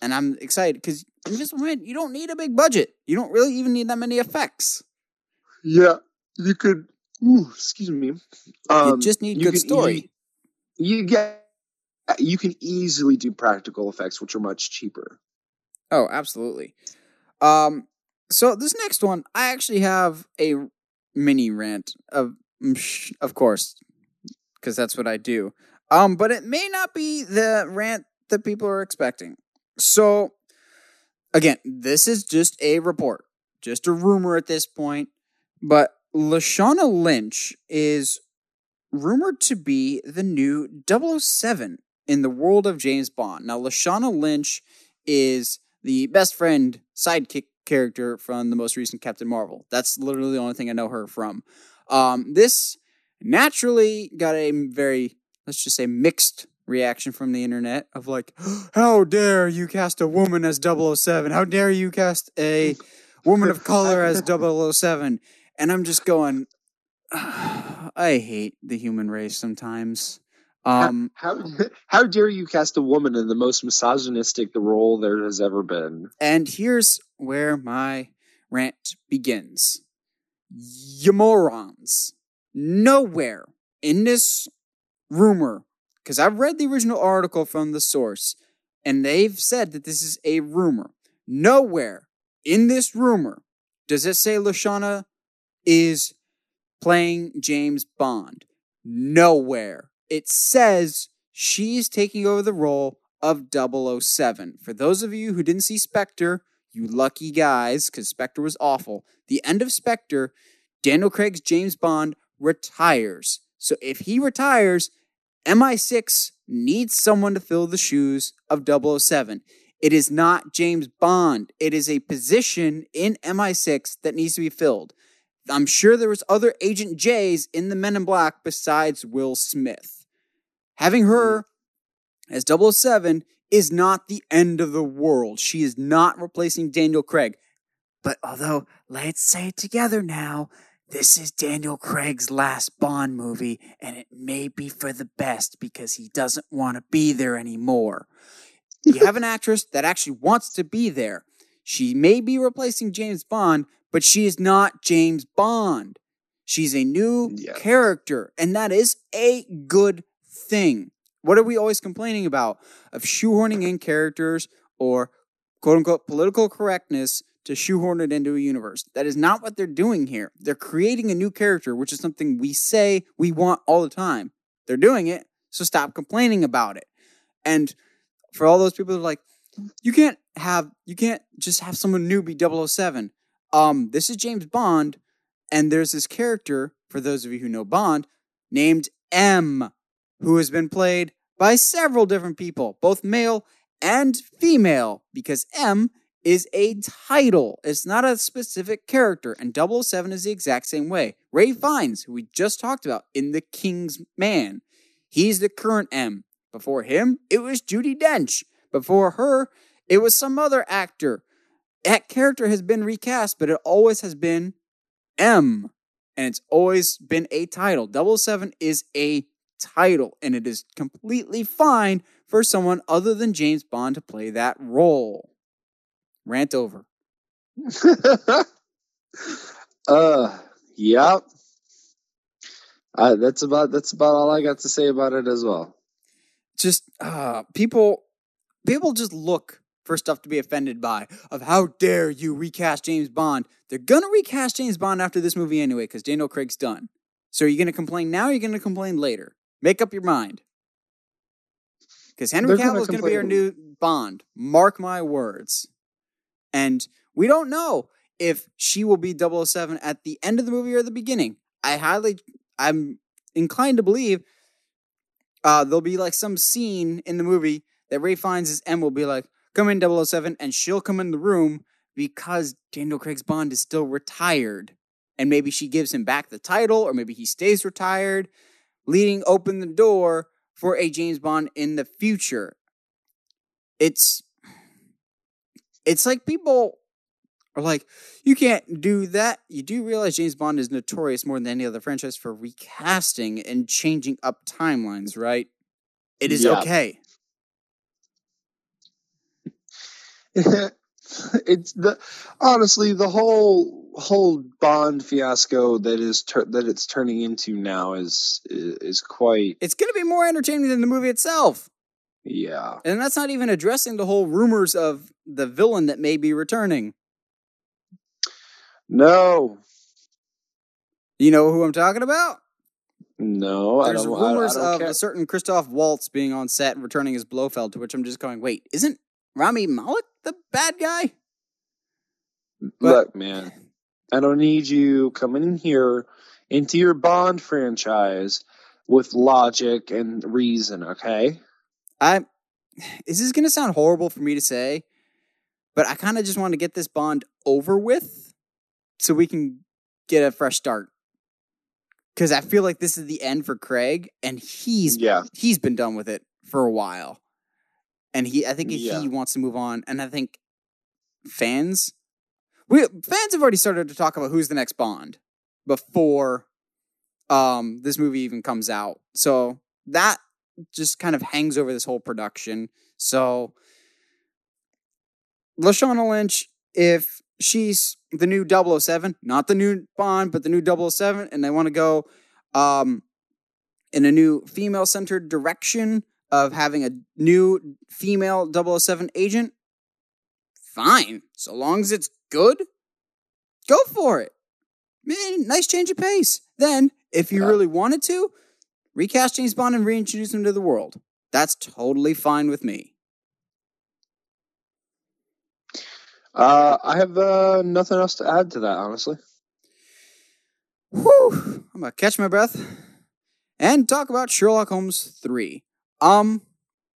and I'm excited because Invisible Man, you don't need a big budget. You don't really even need that many effects. yeah. You could. Ooh, excuse me. Um, you just need you good story. You, you get. You can easily do practical effects, which are much cheaper. Oh, absolutely. Um, so this next one, I actually have a mini rant of, mm, of course, because that's what I do. Um, but it may not be the rant that people are expecting. So, again, this is just a report. just a rumor at this point. But Lashana Lynch is rumored to be the new 007 in the world of James Bond. Now, Lashana Lynch is the best friend sidekick character from the most recent Captain Marvel. That's literally the only thing I know her from. Um, this naturally got a very, let's just say, mixed reaction from the internet of like, how dare you cast a woman as 007? How dare you cast a woman of color as 007? And I'm just going, I hate the human race sometimes. Um, how, how how dare you cast a woman in the most misogynistic role there has ever been? And here's where my rant begins. You morons. Nowhere in this rumor, because I've read the original article from the source, and they've said that this is a rumor. Nowhere in this rumor does it say Lashana is playing James Bond. Nowhere. It says she's taking over the role of 007. For those of you who didn't see Spectre, you lucky guys, because Spectre was awful. The end of Spectre, Daniel Craig's James Bond retires. So if he retires, MI6 needs someone to fill the shoes of 007. It is not James Bond. It is a position in MI6 that needs to be filled. I'm sure there was other Agent J's in the Men in Black besides Will Smith. Having her as 007 is not the end of the world. She is not replacing Daniel Craig. But although, let's say it together now, this is Daniel Craig's last Bond movie, and it may be for the best because he doesn't want to be there anymore. You have an actress that actually wants to be there. She may be replacing James Bond, but she is not James Bond. She's a new yes. character, and that is a good thing. What are we always complaining about? Of shoehorning in characters or quote unquote political correctness to shoehorn it into a universe. That is not what they're doing here. They're creating a new character, which is something we say we want all the time. They're doing it, so stop complaining about it. And for all those people that are like, you can't have you can't just have someone new be 007. Um, this is James Bond, and there's this character, for those of you who know Bond, named M, who has been played by several different people, both male and female, because M is a title. It's not a specific character, and 007 is the exact same way. Ralph Fiennes, who we just talked about in The King's Man, he's the current M. Before him, it was Judi Dench. Before her, it was some other actor that character has been recast, but it always has been M. And it's always been a title. Double Seven is a title, and it is completely fine for someone other than James Bond to play that role. Rant over. uh, yep. Uh, that's about that's about all I got to say about it as well. Just uh, people, people just look for stuff to be offended by of how dare you recast James Bond. They're gonna recast James Bond after this movie anyway, because Daniel Craig's done. So are you gonna complain now or are you gonna complain later? Make up your mind. Because Henry Cavill is gonna be our new Bond. Mark my words. And we don't know if she will be 007 at the end of the movie or the beginning. I highly I'm inclined to believe uh, there'll be like some scene in the movie that Ralph Fiennes's M will be like, come in 007 and she'll come in the room because Daniel Craig's Bond is still retired. And maybe she gives him back the title, or maybe he stays retired, leading open the door for a James Bond in the future. It's it's like people are like, you can't do that. You do realize James Bond is notorious more than any other franchise for recasting and changing up timelines, right? It is yeah. okay. it's the honestly the whole whole Bond fiasco that is that it's turning into now is is quite. It's going to be more entertaining than the movie itself. Yeah, and that's not even addressing the whole rumors of the villain that may be returning. No. You know who I'm talking about? No, There's rumors of care. a certain Christoph Waltz being on set and returning as Blofeld, to which I'm just going, wait, isn't Rami Malek the bad guy? Look, man, I don't need you coming in here into your Bond franchise with logic and reason, okay? I is this is gonna sound horrible for me to say, but I kind of just want to get this bond over with so we can get a fresh start. Cause I feel like this is the end for Craig, and he's Yeah. he's been done with it for a while. And he I think Yeah. he wants to move on. And I think fans we fans have already started to talk about who's the next Bond before um this movie even comes out. So that just kind of hangs over this whole production. So Lashana Lynch, if she's the new 007, not the new Bond, but the new 007, and they want to go um, in a new female centered direction of having a new female 007 agent, fine. So long as it's good, go for it. Man, nice change of pace. Then, if you Yeah. really wanted to, recast James Bond and reintroduce him to the world. That's totally fine with me. Uh, I have uh, nothing else to add to that, honestly. Whew, I'm gonna catch my breath and talk about Sherlock Holmes 3. Um,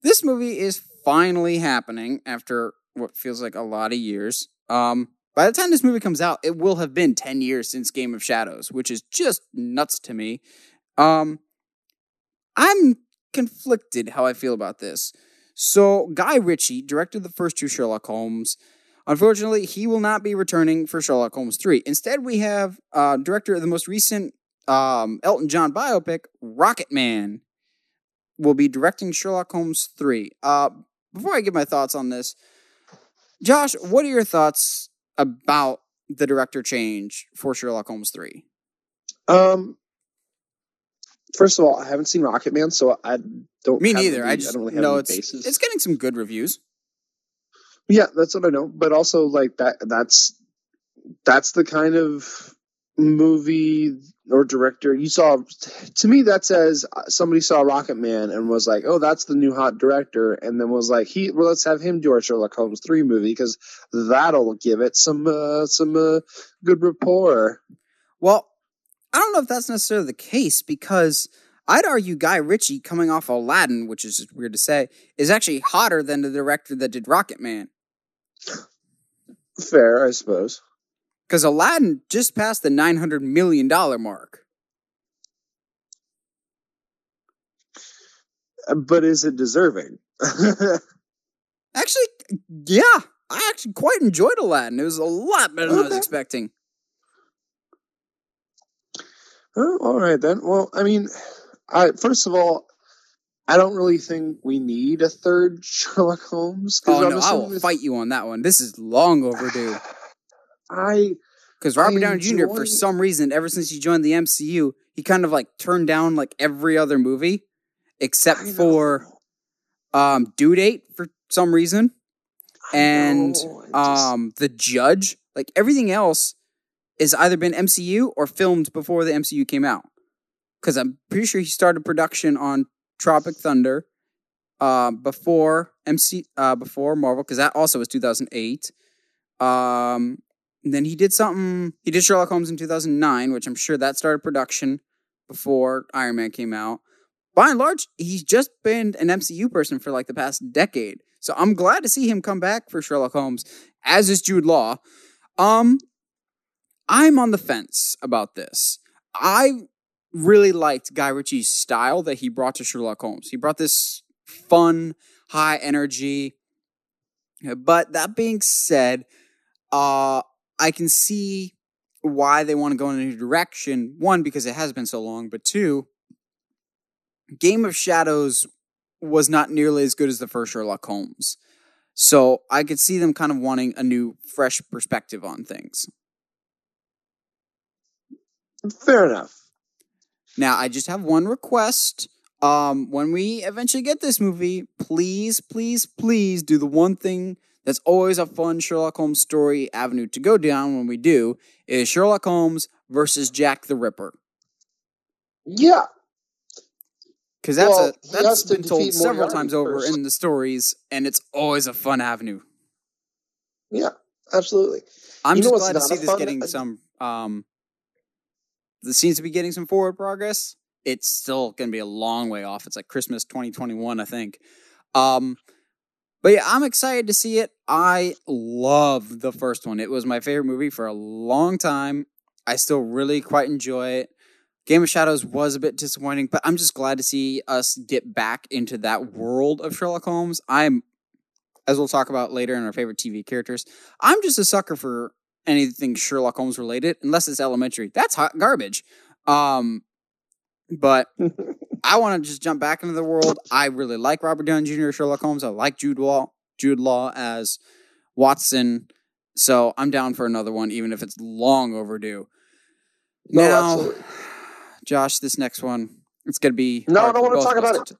this movie is finally happening after what feels like a lot of years. Um, by the time this movie comes out, it will have been 10 years since Game of Shadows, which is just nuts to me. Um, I'm conflicted how I feel about this. So, Guy Ritchie directed the first two Sherlock Holmes. Unfortunately, he will not be returning for Sherlock Holmes 3. Instead, we have uh, director of the most recent um, Elton John biopic, Rocketman, will be directing Sherlock Holmes 3. Uh, before I give my thoughts on this, Josh, what are your thoughts about the director change for Sherlock Holmes 3? Um, first of all, I haven't seen Rocketman, so I don't. Me neither. any- I just don't really have know it's basis. it's getting some good reviews. Yeah, that's what I know. But also, like that. That's that's the kind of movie or director you saw. To me, that says somebody saw Rocketman and was like, "Oh, that's the new hot director," and then was like, "He, well, let's have him do our Sherlock Holmes three movie because that'll give it some uh, some uh, good rapport." Well, I don't know if that's necessarily the case because I'd argue Guy Ritchie coming off Aladdin, which is weird to say, is actually hotter than the director that did Rocket Man. Fair, I suppose. Because Aladdin just passed the nine hundred million dollar mark. But is it deserving? Actually, yeah, I actually quite enjoyed Aladdin. It was a lot better than I was expecting. Oh, all right then. Well, I mean, I first of all, I don't really think we need a third Sherlock Holmes. Oh no, I will fight you on that one. This is long overdue. I Because Robert I Downey Jr. for some reason, ever since he joined the MCU, he kind of like turned down like every other movie except for um Due Date for some reason I and just- um The Judge. Like everything else has either been MCU or filmed before the MCU came out. Because I'm pretty sure he started production on Tropic Thunder uh, before MC uh, before Marvel because that also was 2008. Um, then he did something. He did Sherlock Holmes in 2009, which I'm sure that started production before Iron Man came out. By and large, he's just been an MCU person for like the past decade. So I'm glad to see him come back for Sherlock Holmes, as is Jude Law. Um, I'm on the fence about this. I really liked Guy Ritchie's style that he brought to Sherlock Holmes. He brought this fun, high energy. But that being said, uh, I can see why they want to go in a new direction. One, because it has been so long, but two, Game of Shadows was not nearly as good as the first Sherlock Holmes. So I could see them kind of wanting a new, fresh perspective on things. fair enough. Now, I just have one request. Um, when we eventually get this movie, please, please, please do the one thing that's always a fun Sherlock Holmes story avenue to go down when we do is Sherlock Holmes versus Jack the Ripper. Yeah, Because that's Well, a that's has to been told several times over first. in the stories, and it's always a fun avenue. yeah. absolutely. I'm You just glad to see this getting some. Um, this seems to be getting some forward progress. It's still going to be a long way off. It's like Christmas 2021, I think. Um, but yeah, I'm excited to see it. I love the first one. It was my favorite movie for a long time. I still really quite enjoy it. Game of Shadows was a bit disappointing, but I'm just glad to see us get back into that world of Sherlock Holmes. I'm, as we'll talk about later in our favorite TV characters, I'm just a sucker for anything Sherlock Holmes related, unless it's elementary. That's hot garbage. Um, but I want to just jump back into the world. I really like Robert Downey Jr. Sherlock Holmes. I like Jude Law, Jude Law as Watson. So I'm down for another one, even if it's long overdue. No, now, absolutely. Josh, this next one, it's gonna be. No, I don't wanna talk about it.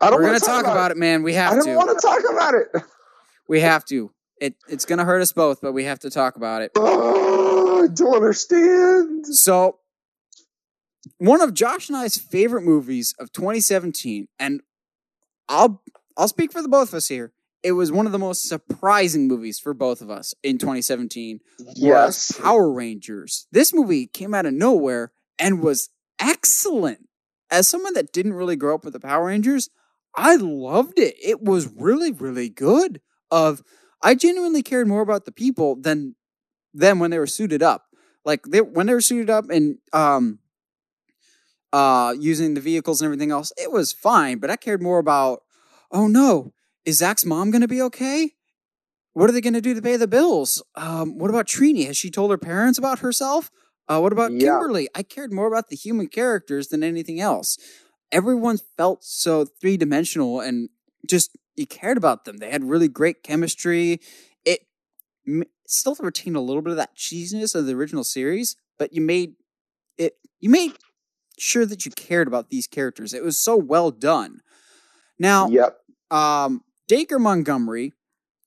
I don't We're want gonna to talk about it, man. We have. To. I don't to. want to talk about it. We have to. It it's gonna hurt us both, but we have to talk about it. Oh, I don't understand. So, one of Josh and I's favorite movies of 2017, and I'll I'll speak for the both of us here. It was one of the most surprising movies for both of us in 2017. Yes. Power Rangers. This movie came out of nowhere and was excellent. As someone that didn't really grow up with the Power Rangers, I loved it. It was really, really good. Of I genuinely cared more about the people than them when they were suited up. Like they when they were suited up and um uh using the vehicles and everything else, it was fine. But I cared more about, oh no, is Zach's mom gonna be okay? What are they gonna do to pay the bills? Um, what about Trini? Has she told her parents about herself? Uh, what about Yeah. Kimberly? I cared more about the human characters than anything else. Everyone felt so three dimensional and just you cared about them. They had really great chemistry. It m- still retained a little bit of that cheesiness of the original series, but you made it. You made sure that you cared about these characters. It was so well done. Now, Yep. um, Dacre Montgomery,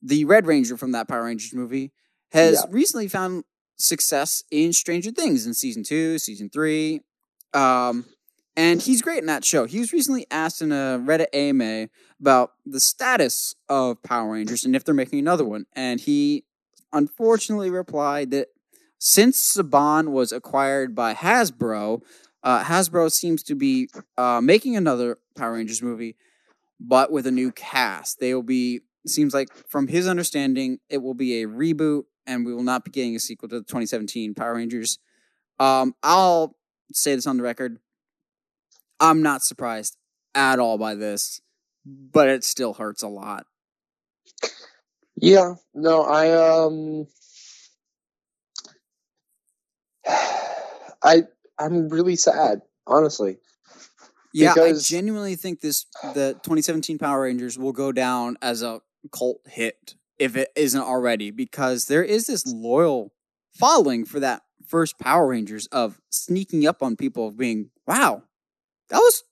the Red Ranger from that Power Rangers movie, has Yeah. recently found success in Stranger Things in season two, season three. Um, and he's great in that show. He was recently asked in a Reddit AMA about the status of Power Rangers and if they're making another one. And he unfortunately replied that since Saban was acquired by Hasbro, uh, Hasbro seems to be uh, making another Power Rangers movie, but with a new cast. They will be, seems like from his understanding, it will be a reboot and we will not be getting a sequel to the 2017 Power Rangers. Um, I'll say this on the record. I'm not surprised at all by this, but it still hurts a lot. Yeah. No, I um I I'm really sad, honestly. Yeah, Because- I genuinely think this the 2017 Power Rangers will go down as a cult hit if it isn't already because there is this loyal following for that first Power Rangers of sneaking up on people of being, wow, that was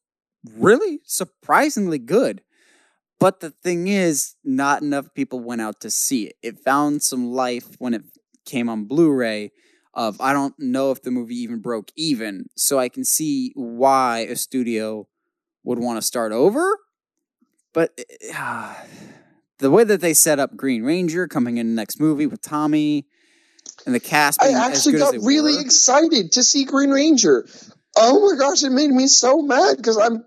really surprisingly good. But the thing is, not enough people went out to see it. It found some life when it came on Blu-ray of I don't know if the movie even broke even, so I can see why a studio would want to start over. But uh, the way that they set up Green Ranger coming in the next movie with Tommy and the cast I actually got really were, excited to see Green Ranger. Oh my gosh, it made me so mad because I'm.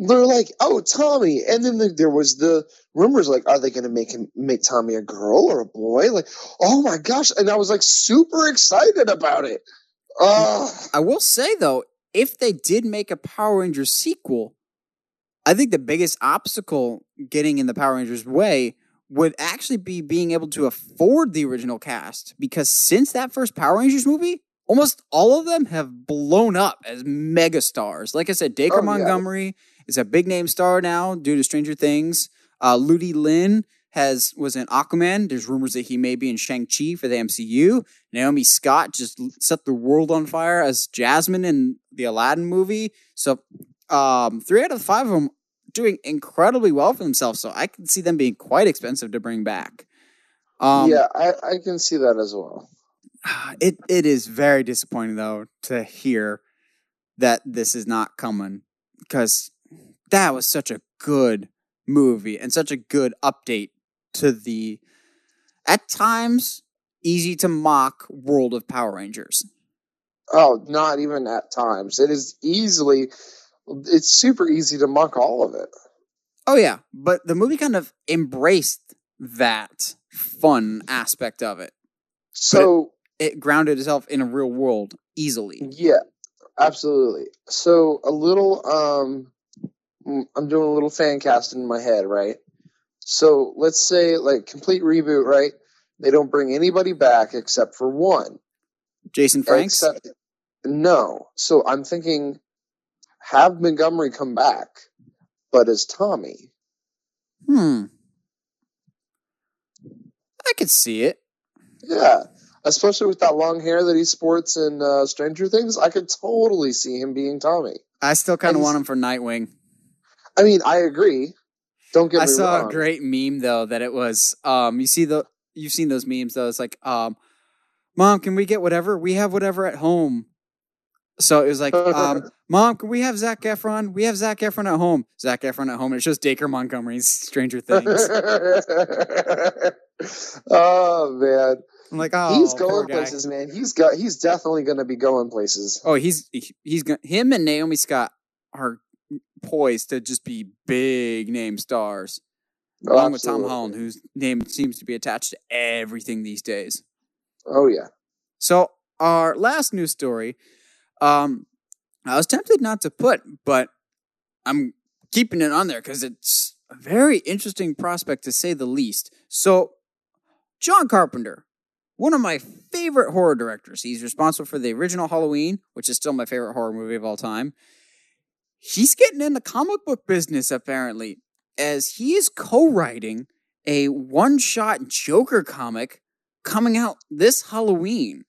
They're like, oh, Tommy, and then the, there was the rumors like, are they going to make him make Tommy a girl or a boy? Like, oh my gosh, and I was like super excited about it. Oh, I will say though, if they did make a Power Rangers sequel, I think the biggest obstacle getting in the Power Rangers way would actually be being able to afford the original cast because since that first Power Rangers movie, almost all of them have blown up as megastars. Like I said, Dacre Oh, yeah. Is a big name star now due to Stranger Things. Uh, Ludi Lin has was in Aquaman. There's rumors that he may be in Shang Chi for the MCU. Naomi Scott just set the world on fire as Jasmine in the Aladdin movie. So, um, three out of five of them doing incredibly well for themselves. So I can see them being quite expensive to bring back. Um, yeah, I, I can see that as well. it it is very disappointing though to hear that this is not coming because that was such a good movie and such a good update to the at times easy to mock world of Power Rangers. Oh, not even at times. It is easily, it's super easy to mock all of it. Oh yeah, but the movie kind of embraced that fun aspect of it. So It grounded itself in a real world easily. yeah, absolutely. So a little, um, I'm doing a little fan casting in my head, right? So let's say like complete reboot, right? They don't bring anybody back except for one. Jason Franks. Except no. So I'm thinking, have Montgomery come back, but as Tommy. Hmm. I could see it. Yeah, especially with that long hair that he sports in uh, Stranger Things, I could totally see him being Tommy. I still kind of want him for Nightwing. I mean, I agree. Don't get I saw wrong. a great meme though that it was um you see the you've seen those memes though it's like um mom can we get whatever we have whatever at home so it was like um mom can we have Zac Efron we have Zac Efron at home Zac Efron at home and it shows Dacre Montgomery's Stranger Things oh man, I'm like oh he's going places, man. He's got. He's definitely going to be going places. oh he's he- he's gonna him and Naomi Scott are poised to just be big name stars Oh, along with Tom. Holland whose name seems to be attached to everything these days. Oh yeah. So our last news story, um, I was tempted not to put, but I'm keeping it on there because it's a very interesting prospect to say the least. So, John Carpenter, one of my favorite horror directors. He's responsible for the original Halloween, which is still my favorite horror movie of all time. He's getting in the comic book business apparently, as he is co-writing a one-shot Joker comic coming out this Halloween.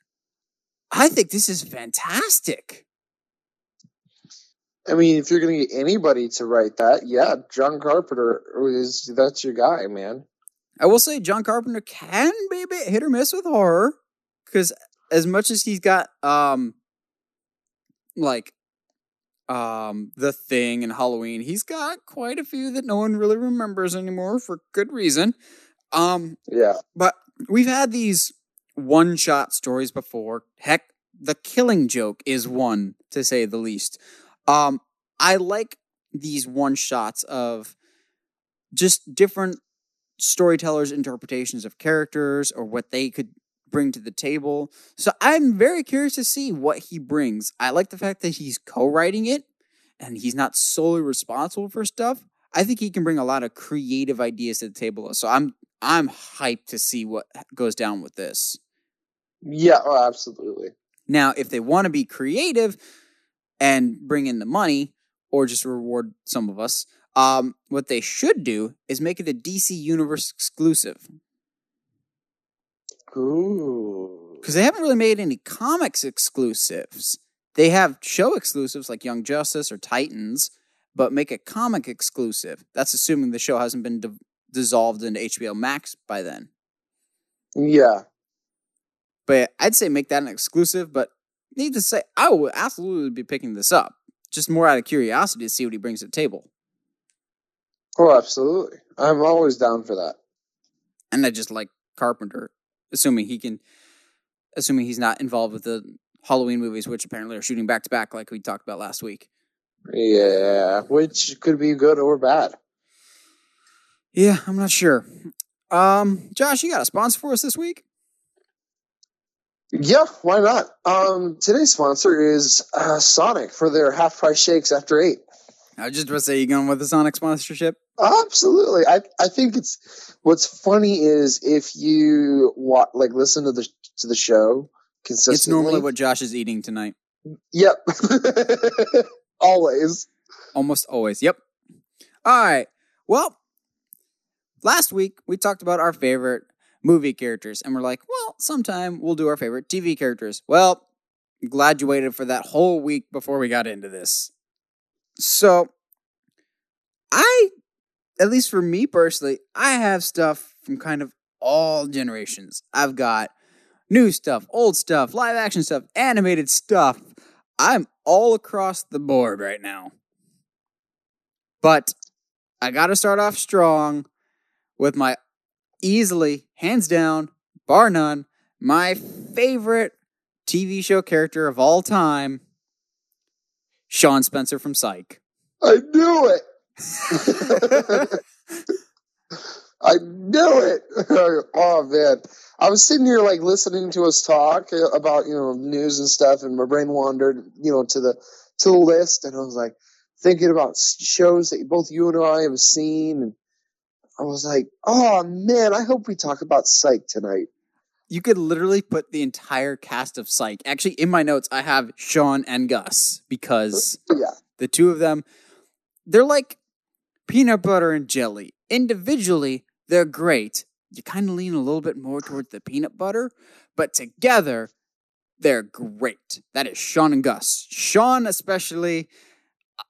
I think this is fantastic. I mean, if you're going to get anybody to write that, yeah, John Carpenter is that's your guy, man. I will say John Carpenter can be a bit hit or miss with horror because as much as he's got um like um the thing and Halloween, he's got quite a few that no one really remembers anymore for good reason. Um Yeah. but we've had these one shot stories before. Heck, the killing joke is one to say the least. Um, I like these one shots of just different storytellers' interpretations of characters or what they could bring to the table. So I'm very curious to see what he brings. I like the fact that he's co-writing it and he's not solely responsible for stuff. I think he can bring a lot of creative ideas to the table. So I'm I'm hyped to see what goes down with this. Yeah, oh, absolutely. Now, if they want to be creative and bring in the money or just reward some of us, um, what they should do is make it a DC Universe exclusive Ooh. because they haven't really made any comics exclusives. They have show exclusives like Young Justice or Titans, but make a comic exclusive. That's assuming the show hasn't been di- dissolved into HBO Max by then. Yeah. But I'd say make that an exclusive. But need to say, I will absolutely be picking this up, just more out of curiosity to see what he brings to the table. Oh, absolutely. I'm always down for that. And I just like Carpenter, assuming he can, assuming he's not involved with the Halloween movies, which apparently are shooting back to back, like we talked about last week. Yeah, which could be good or bad. Yeah, I'm not sure. Um, Josh, you got a sponsor for us this week? Yeah, why not? Um, today's sponsor is uh, Sonic for their half price shakes after eight. I was just about to say, you going with the Sonic sponsorship? Absolutely. I, I think it's what's funny is if you wa like listen to the to the show consistently. It's normally what Josh is eating tonight. Yep. Always. Almost always. Yep. All right. Well, last week we talked about our favorite movie characters, and we're like, well, sometime we'll do our favorite TV characters. Well, glad you waited for that whole week before we got into this. So, I, at least for me personally, I have stuff from kind of all generations. I've got new stuff, old stuff, live action stuff, animated stuff. I'm all across the board right now. But I got to start off strong with my easily, hands down, bar none, my favorite TV show character of all time, Sean Spencer from Psych. I knew it. I knew it. oh man. I was sitting here like listening to us talk about, you know, news and stuff and my brain wandered, you know, to the to the list and I was like thinking about shows that both you and I have seen and I was like, "Oh man, I hope we talk about Psych tonight." You could literally put the entire cast of Psych. Actually, in my notes, I have Sean and Gus because yeah. the two of them, they're like peanut butter and jelly. Individually, they're great. You kind of lean a little bit more towards the peanut butter, but together, they're great. That is Sean and Gus. Sean, especially,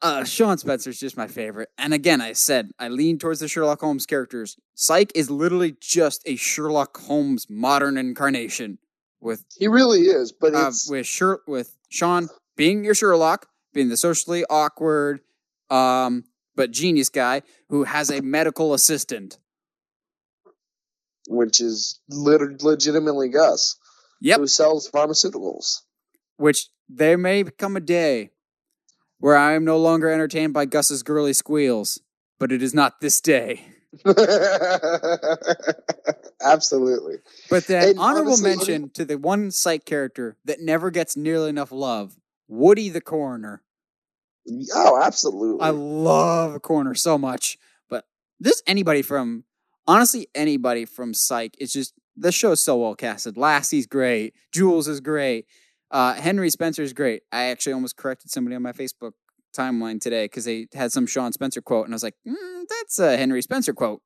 uh, Sean Spencer's just my favorite. And again, I said I lean towards the Sherlock Holmes characters. Psych is literally just a Sherlock Holmes modern incarnation. With he really is, but uh, it's with Sher- with Sean being your Sherlock, being the socially awkward, um, but genius guy who has a medical assistant, which is lit- legitimately Gus, Yep. who sells pharmaceuticals. which there may come a day where I am no longer entertained by Gus's girly squeals, but it is not this day. Absolutely. But then, And honorable honestly, mention to the one psych character that never gets nearly enough love Woody the coroner. Oh, absolutely. I love Coroner so much. But this anybody from honestly anybody from Psych. It's just the show's so well casted. Lassie's great. Jules is great. Uh, Henry Spencer's great. I actually almost corrected somebody on my Facebook timeline today because they had some Sean Spencer quote, and I was like, mm, "That's a Henry Spencer quote."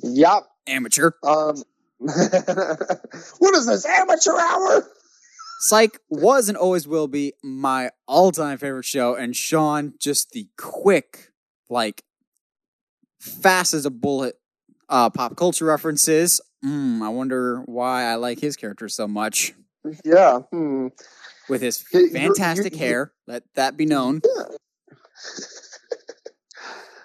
Yep. Amateur. Um, what is this amateur hour? Psych was and always will be my all-time favorite show, and Sean just the quick, like fast as a bullet, uh, pop culture references. Mm, I wonder why I like his character so much. Yeah. Hmm. With his Yeah, you're- fantastic you're- hair, let that be known. Yeah.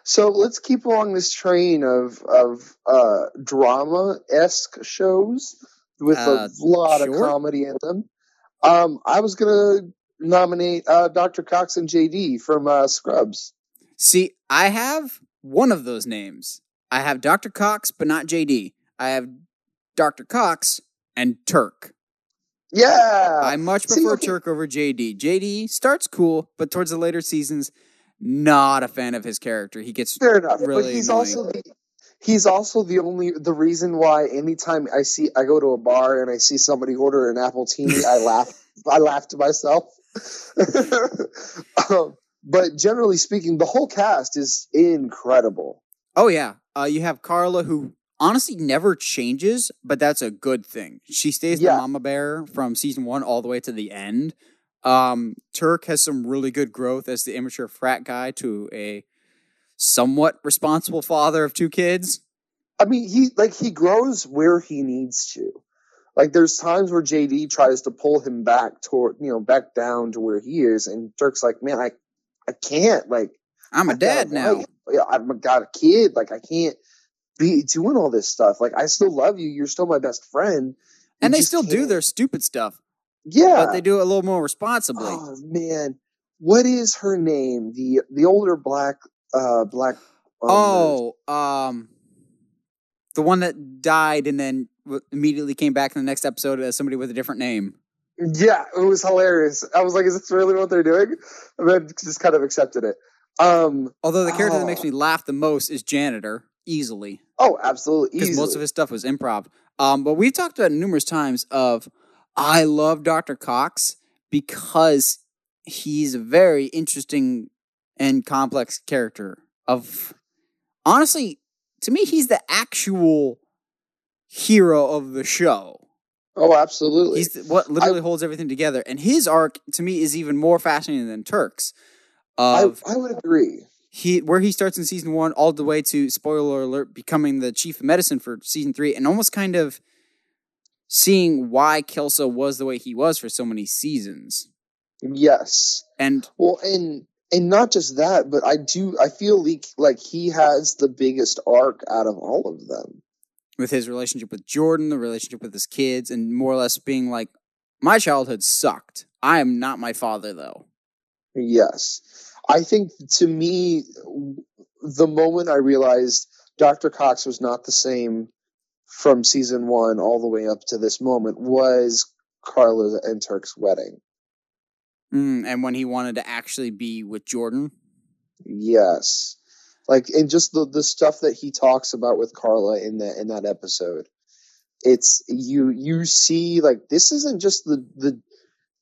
So let's keep along this train of of uh, drama esque shows with Uh, a lot sure. of comedy in them. Um, I was gonna nominate uh, Dr. Cox and JD from uh, Scrubs. See, I have one of those names. I have Dr. Cox, but not JD. I have Dr. Cox and Turk. Yeah, I much prefer okay. Turk over JD. JD starts cool, but towards the later seasons, not a fan of his character. He gets fair enough. really but he's annoying. also the he's also the only the reason why anytime I see I go to a bar and I see somebody order an apple tea, I laugh. I laugh to myself. um, but generally speaking, the whole cast is incredible. Oh yeah, uh, you have Carla, who honestly never changes, but that's a good thing. She stays Yeah. the mama bear from season one all the way to the end. Um, Turk has some really good growth as the immature frat guy to a somewhat responsible father of two kids. I mean, he like he grows where he needs to. Like there's times where JD tries to pull him back toward you know back down to where he is, and Turk's like, man, I I can't like I'm a I've got dad now. I've got a kid. Like I can't be doing all this stuff. Like I still love you. You're still my best friend. You And they still do can't- their stupid stuff, yeah. but they do it a little more responsibly. Oh man, what is her name? The the older black uh black. um. Oh, um, the one that died and then w- immediately came back in the next episode as somebody with a different name. yeah, it was hilarious. I was like, is this really what they're doing? And then just kind of accepted it. Um. Although the character that makes Oh. me laugh the most is janitor, easily, Oh, absolutely. because most of his stuff was improv. Um, but we've talked about it numerous times of I love Dr. Cox because he's a very interesting and complex character. Of honestly, to me, he's the actual hero of the show. Oh, absolutely. He's th- what literally holds everything together, and his arc to me is even more fascinating than Turk's. I, I would agree. He where he starts in season one all the way to spoiler alert becoming the chief of medicine for season three and almost kind of seeing why Kelso was the way he was for so many seasons. Yes. And Well, and and not just that, but I do. I feel like like he has the biggest arc out of all of them. with his relationship with Jordan, the relationship with his kids, and more or less being like, my childhood sucked. I am not my father, though. Yes. I think to me, the moment I realized Dr. Cox was not the same from season one all the way up to this moment was Carla and Turk's wedding. Mm, and when he wanted to actually be with Jordan? Yes. Like and just the the stuff that he talks about with Carla in that in that episode. It's you you see like this isn't just the the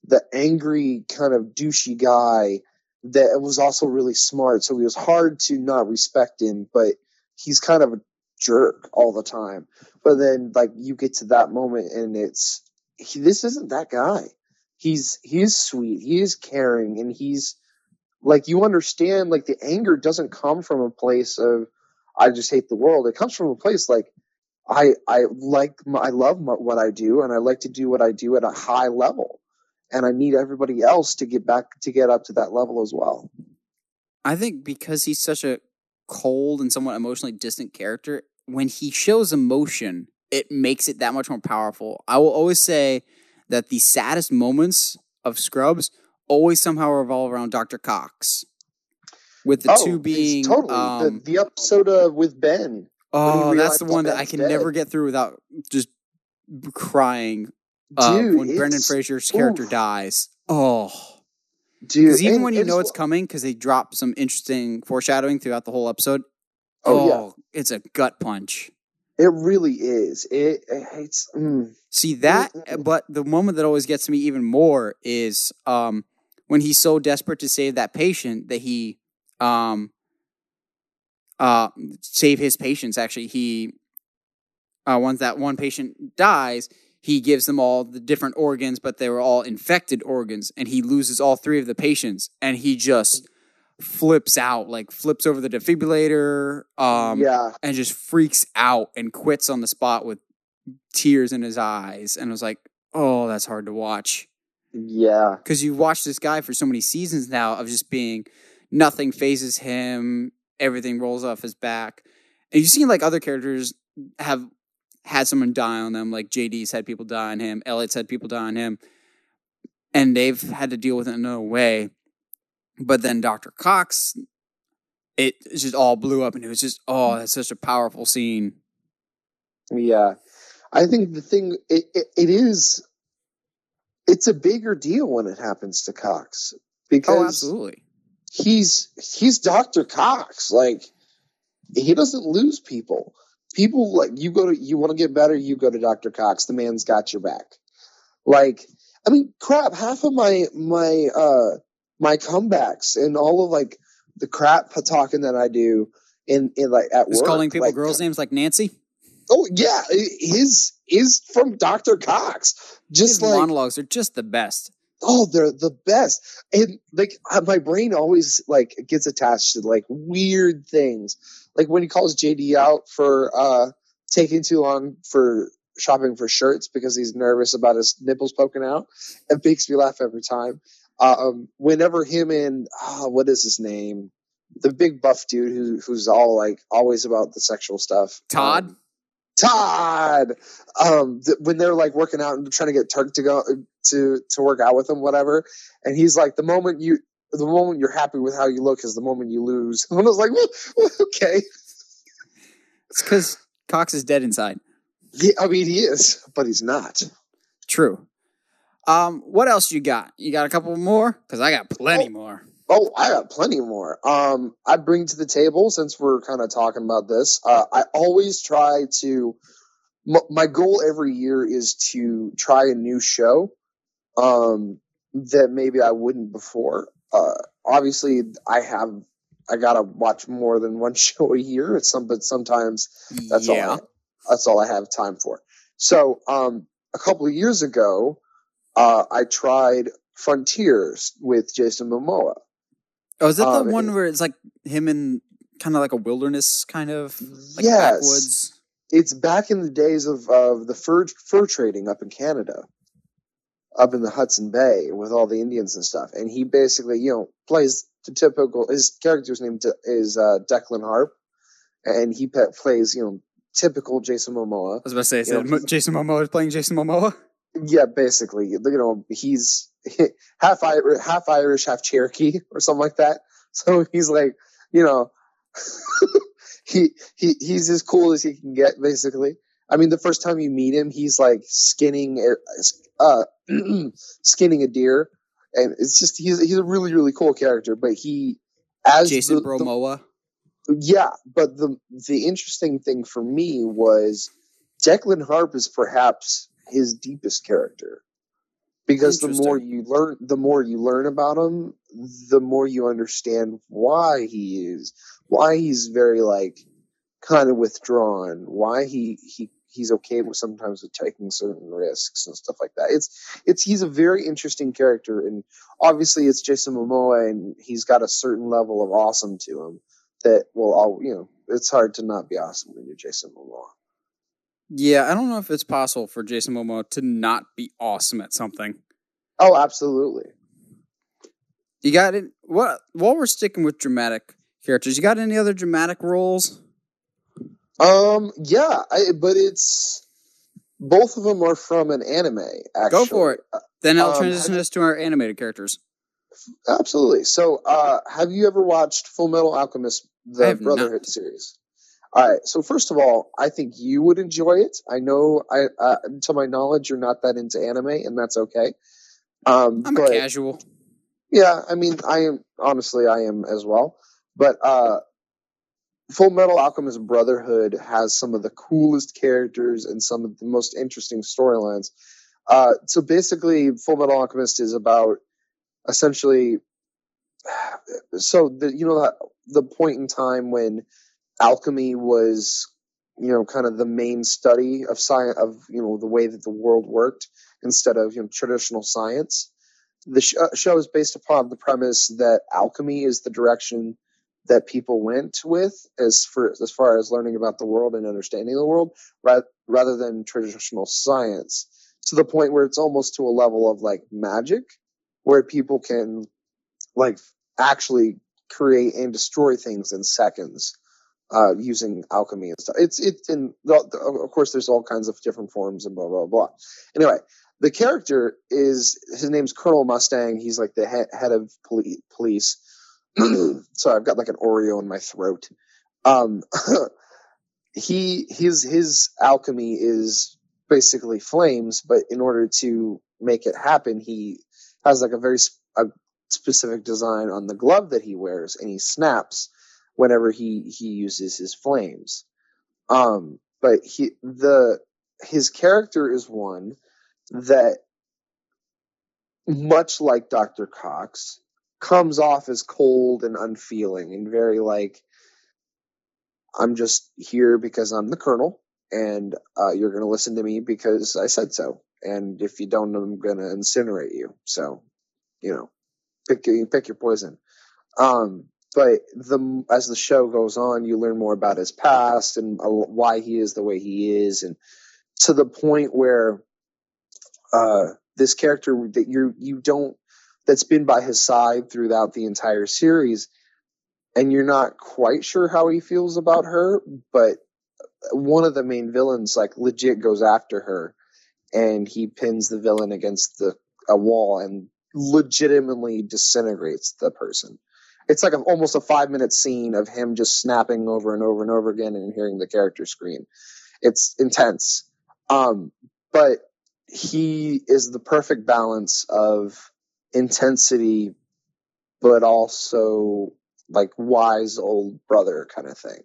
the angry kind of douchey guy that was also really smart. So he was hard to not respect him, but he's kind of a jerk all the time. But then like you get to that moment and it's he, this isn't that guy. He's he's sweet. He is caring and he's like you understand like the anger doesn't come from a place of I just hate the world. It comes from a place like I I like my, I love my, what I do and I like to do what I do at a high level and I need everybody else to get back to get up to that level as well. I think because he's such a cold and somewhat emotionally distant character, when he shows emotion, it makes it that much more powerful. I will always say that the saddest moments of Scrubs always somehow revolve around Dr. Cox. With the oh, two being totally um, the, the episode uh, with Ben. Oh, that's the one that that I can dead. never get through without just crying. Uh, Dude, when Brendan Fraser's character oof. dies. Oh, Dude, because even when you know it's coming, because they drop some interesting foreshadowing throughout the whole episode. Oh, Oh, yeah. it's a gut punch. It really is. It it's mm, See that, Mm-mm-mm. but the moment that always gets to me even more is um, when he's so desperate to save that patient that he um, uh, save his patients. Actually, he uh, once that one patient dies, he gives them all the different organs, but they were all infected organs, and he loses all three of the patients, and he just flips out, like flips over the defibrillator, um, yeah. and just freaks out and quits on the spot with tears in his eyes. And I was like, oh, that's hard to watch. Yeah. Because you watch this guy for so many seasons now of just being nothing phases him, everything rolls off his back. And you've seen like other characters have had someone die on them, like JD's had people die on him, Elliot's had people die on him, and they've had to deal with it in another way. But then Dr. Cox, it just all blew up, and it was just, oh, that's such a powerful scene. Yeah. I think the thing it, it, it is it's a bigger deal when it happens to Cox because Oh, absolutely. he's he's Dr. Cox. Like he doesn't lose people. People like you go to you want to get better, you go to Dr. Cox. The man's got your back. Like I mean, crap, half of my my uh my comebacks and all of like the crap talking that I do in in like at Just work. calling people like, girls' names like Nancy. Oh yeah, his is from Dr. Cox. Just His like monologues are just the best. Oh, they're the best. And like my brain always like gets attached to like weird things. Like when he calls JD out for uh taking too long for shopping for shirts because he's nervous about his nipples poking out. It makes me laugh every time. Um, whenever him and ah, what is his name? The big buff dude who who's all like always about the sexual stuff. Todd? Um, Todd. Um, th- when they're like working out and trying to get Turk to go to to work out with him, whatever, and he's like, the moment you, the moment you're happy with how you look is the moment you lose. And I was like, well, well, okay, It's because Cox is dead inside. yeah, I mean he is, but he's not. True. Um, what else you got? You got a couple more? Because I got plenty Oh. more. Oh, I got plenty more. Um, I bring to the table since we're kind of talking about this. Uh, I always try to. M- my goal every year is to try a new show um, that maybe I wouldn't before. Uh, obviously, I have. I gotta watch more than one show a year. It's some, but sometimes that's yeah. all. I, that's all I have time for. So, um, a couple of years ago, uh, I tried Frontiers with Jason Momoa. Oh, is that um, the one where it's like him in kind of like a wilderness kind of like yes, backwoods? it's back in the days of, of the fur fur trading up in Canada, up in the Hudson Bay with all the Indians and stuff. And he basically, you know, plays the typical. His character's name is uh, Declan Harp, and he pe- plays, you know, typical Jason Momoa. I was about to say, know, Jason Momoa is playing Jason Momoa. Yeah, basically, you know, he's half Irish, half Irish, half Cherokee, or something like that. So he's like, you know, he he he's as cool as he can get, basically. I mean, the first time you meet him, he's like skinning a- uh skinning a deer, and it's just he's he's a really really cool character. But he as Jason the- the- yeah, but the the interesting thing for me was Declan Harp is perhaps his deepest character because the more you learn, the more you learn about him, the more you understand why he is, why he's very like kind of withdrawn, why he he he's okay with sometimes with taking certain risks and stuff like that. It's it's he's a very interesting character, and obviously it's Jason Momoa, and he's got a certain level of awesome to him that will all you know it's hard to not be awesome when you're Jason Momoa. Yeah, I don't know if it's possible for Jason Momoa to not be awesome at something. Oh, absolutely. You got it. What? While we're sticking with dramatic characters, you got any other dramatic roles? Um, yeah, I, but it's both of them are from an anime. Actually, Go for it. Then I'll Um, transition us to our animated characters. Absolutely. So, uh, have you ever watched Full Metal Alchemist, the Brotherhood not. series? All right. So, first of all, I think you would enjoy it. I know, I uh, to my knowledge, you're not that into anime, and that's okay. Um, I'm but a casual. yeah, I mean, I am honestly, I am as well. But uh, Full Metal Alchemist Brotherhood has some of the coolest characters and some of the most interesting storylines. Uh, so basically, Full Metal Alchemist is about essentially. So the you know that the point in time when alchemy was you know kind of the main study of science of you know the way that the world worked instead of you know traditional science. The sh- uh, show is based upon the premise that alchemy is the direction that people went with as for as far as learning about the world and understanding the world ra- rather than traditional science. To the point where it's almost to a level of like magic where people can like actually create and destroy things in seconds uh, using alchemy and stuff. It's it's in of course there's all kinds of different forms and blah blah blah. Anyway, the character is his name's Colonel Mustang. He's like the head, head of poli- police. so I've got like an Oreo in my throat. Um, he his his alchemy is basically flames, but in order to make it happen, he has like a very sp- a specific design on the glove that he wears, and he snaps whenever he he uses his flames. Um, but he the his character is one that much like Dr. Cox comes off as cold and unfeeling and very like I'm just here because I'm the colonel and uh, you're going to listen to me because I said so. And if you don't, I'm going to incinerate you. So, you know, pick pick your poison. Um, but the as the show goes on, you learn more about his past and uh, why he is the way he is, and to the point where uh, this character that you you don't that's been by his side throughout the entire series, and you're not quite sure how he feels about her, but one of the main villains like legit goes after her, and he pins the villain against the a wall and legitimately disintegrates the person. It's like a, almost a five minute scene of him just snapping over and over and over again and hearing the character scream. It's intense. Um, but he is the perfect balance of intensity, but also like wise old brother kind of thing.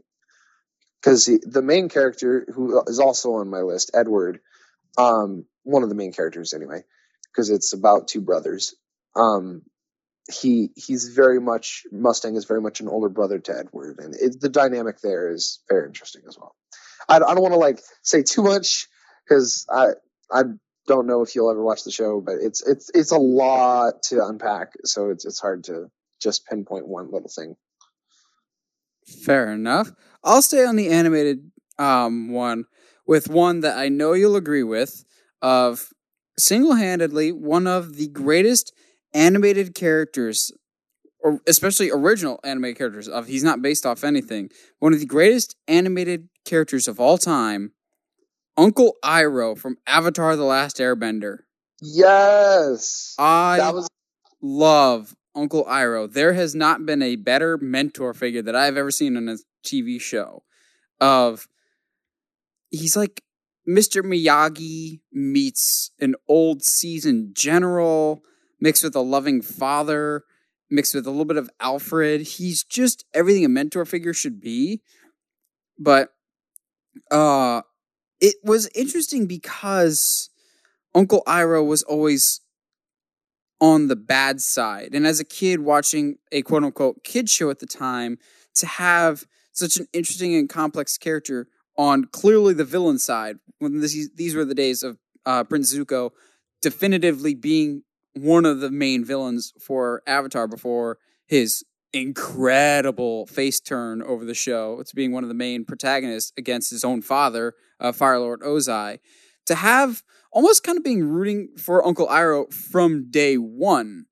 Because the main character, who is also on my list, Edward, um, one of the main characters anyway, because it's about two brothers. Um, he he's very much Mustang is very much an older brother to Edward, and it, the dynamic there is very interesting as well. I, I don't want to like say too much because I I don't know if you'll ever watch the show, but it's it's it's a lot to unpack, so it's it's hard to just pinpoint one little thing. Fair enough. I'll stay on the animated um, one with one that I know you'll agree with of single-handedly one of the greatest animated characters or especially original animated characters of he's not based off anything one of the greatest animated characters of all time, Uncle Iroh from Avatar: The Last Airbender. Yes, I that was love Uncle Iroh. There has not been a better mentor figure that I've ever seen in a TV show. Of he's like Mr. Miyagi meets an old seasoned general mixed with a loving father, mixed with a little bit of Alfred. He's just everything a mentor figure should be. But uh it was interesting because Uncle Iroh was always on the bad side. And as a kid watching a quote unquote kid show at the time, to have such an interesting and complex character on clearly the villain side, when this, these were the days of uh, Prince Zuko definitively being one of the main villains for Avatar before his incredible face turn over the show to being one of the main protagonists against his own father, uh, Fire Lord Ozai. To have almost kind of being rooting for Uncle Iroh from day one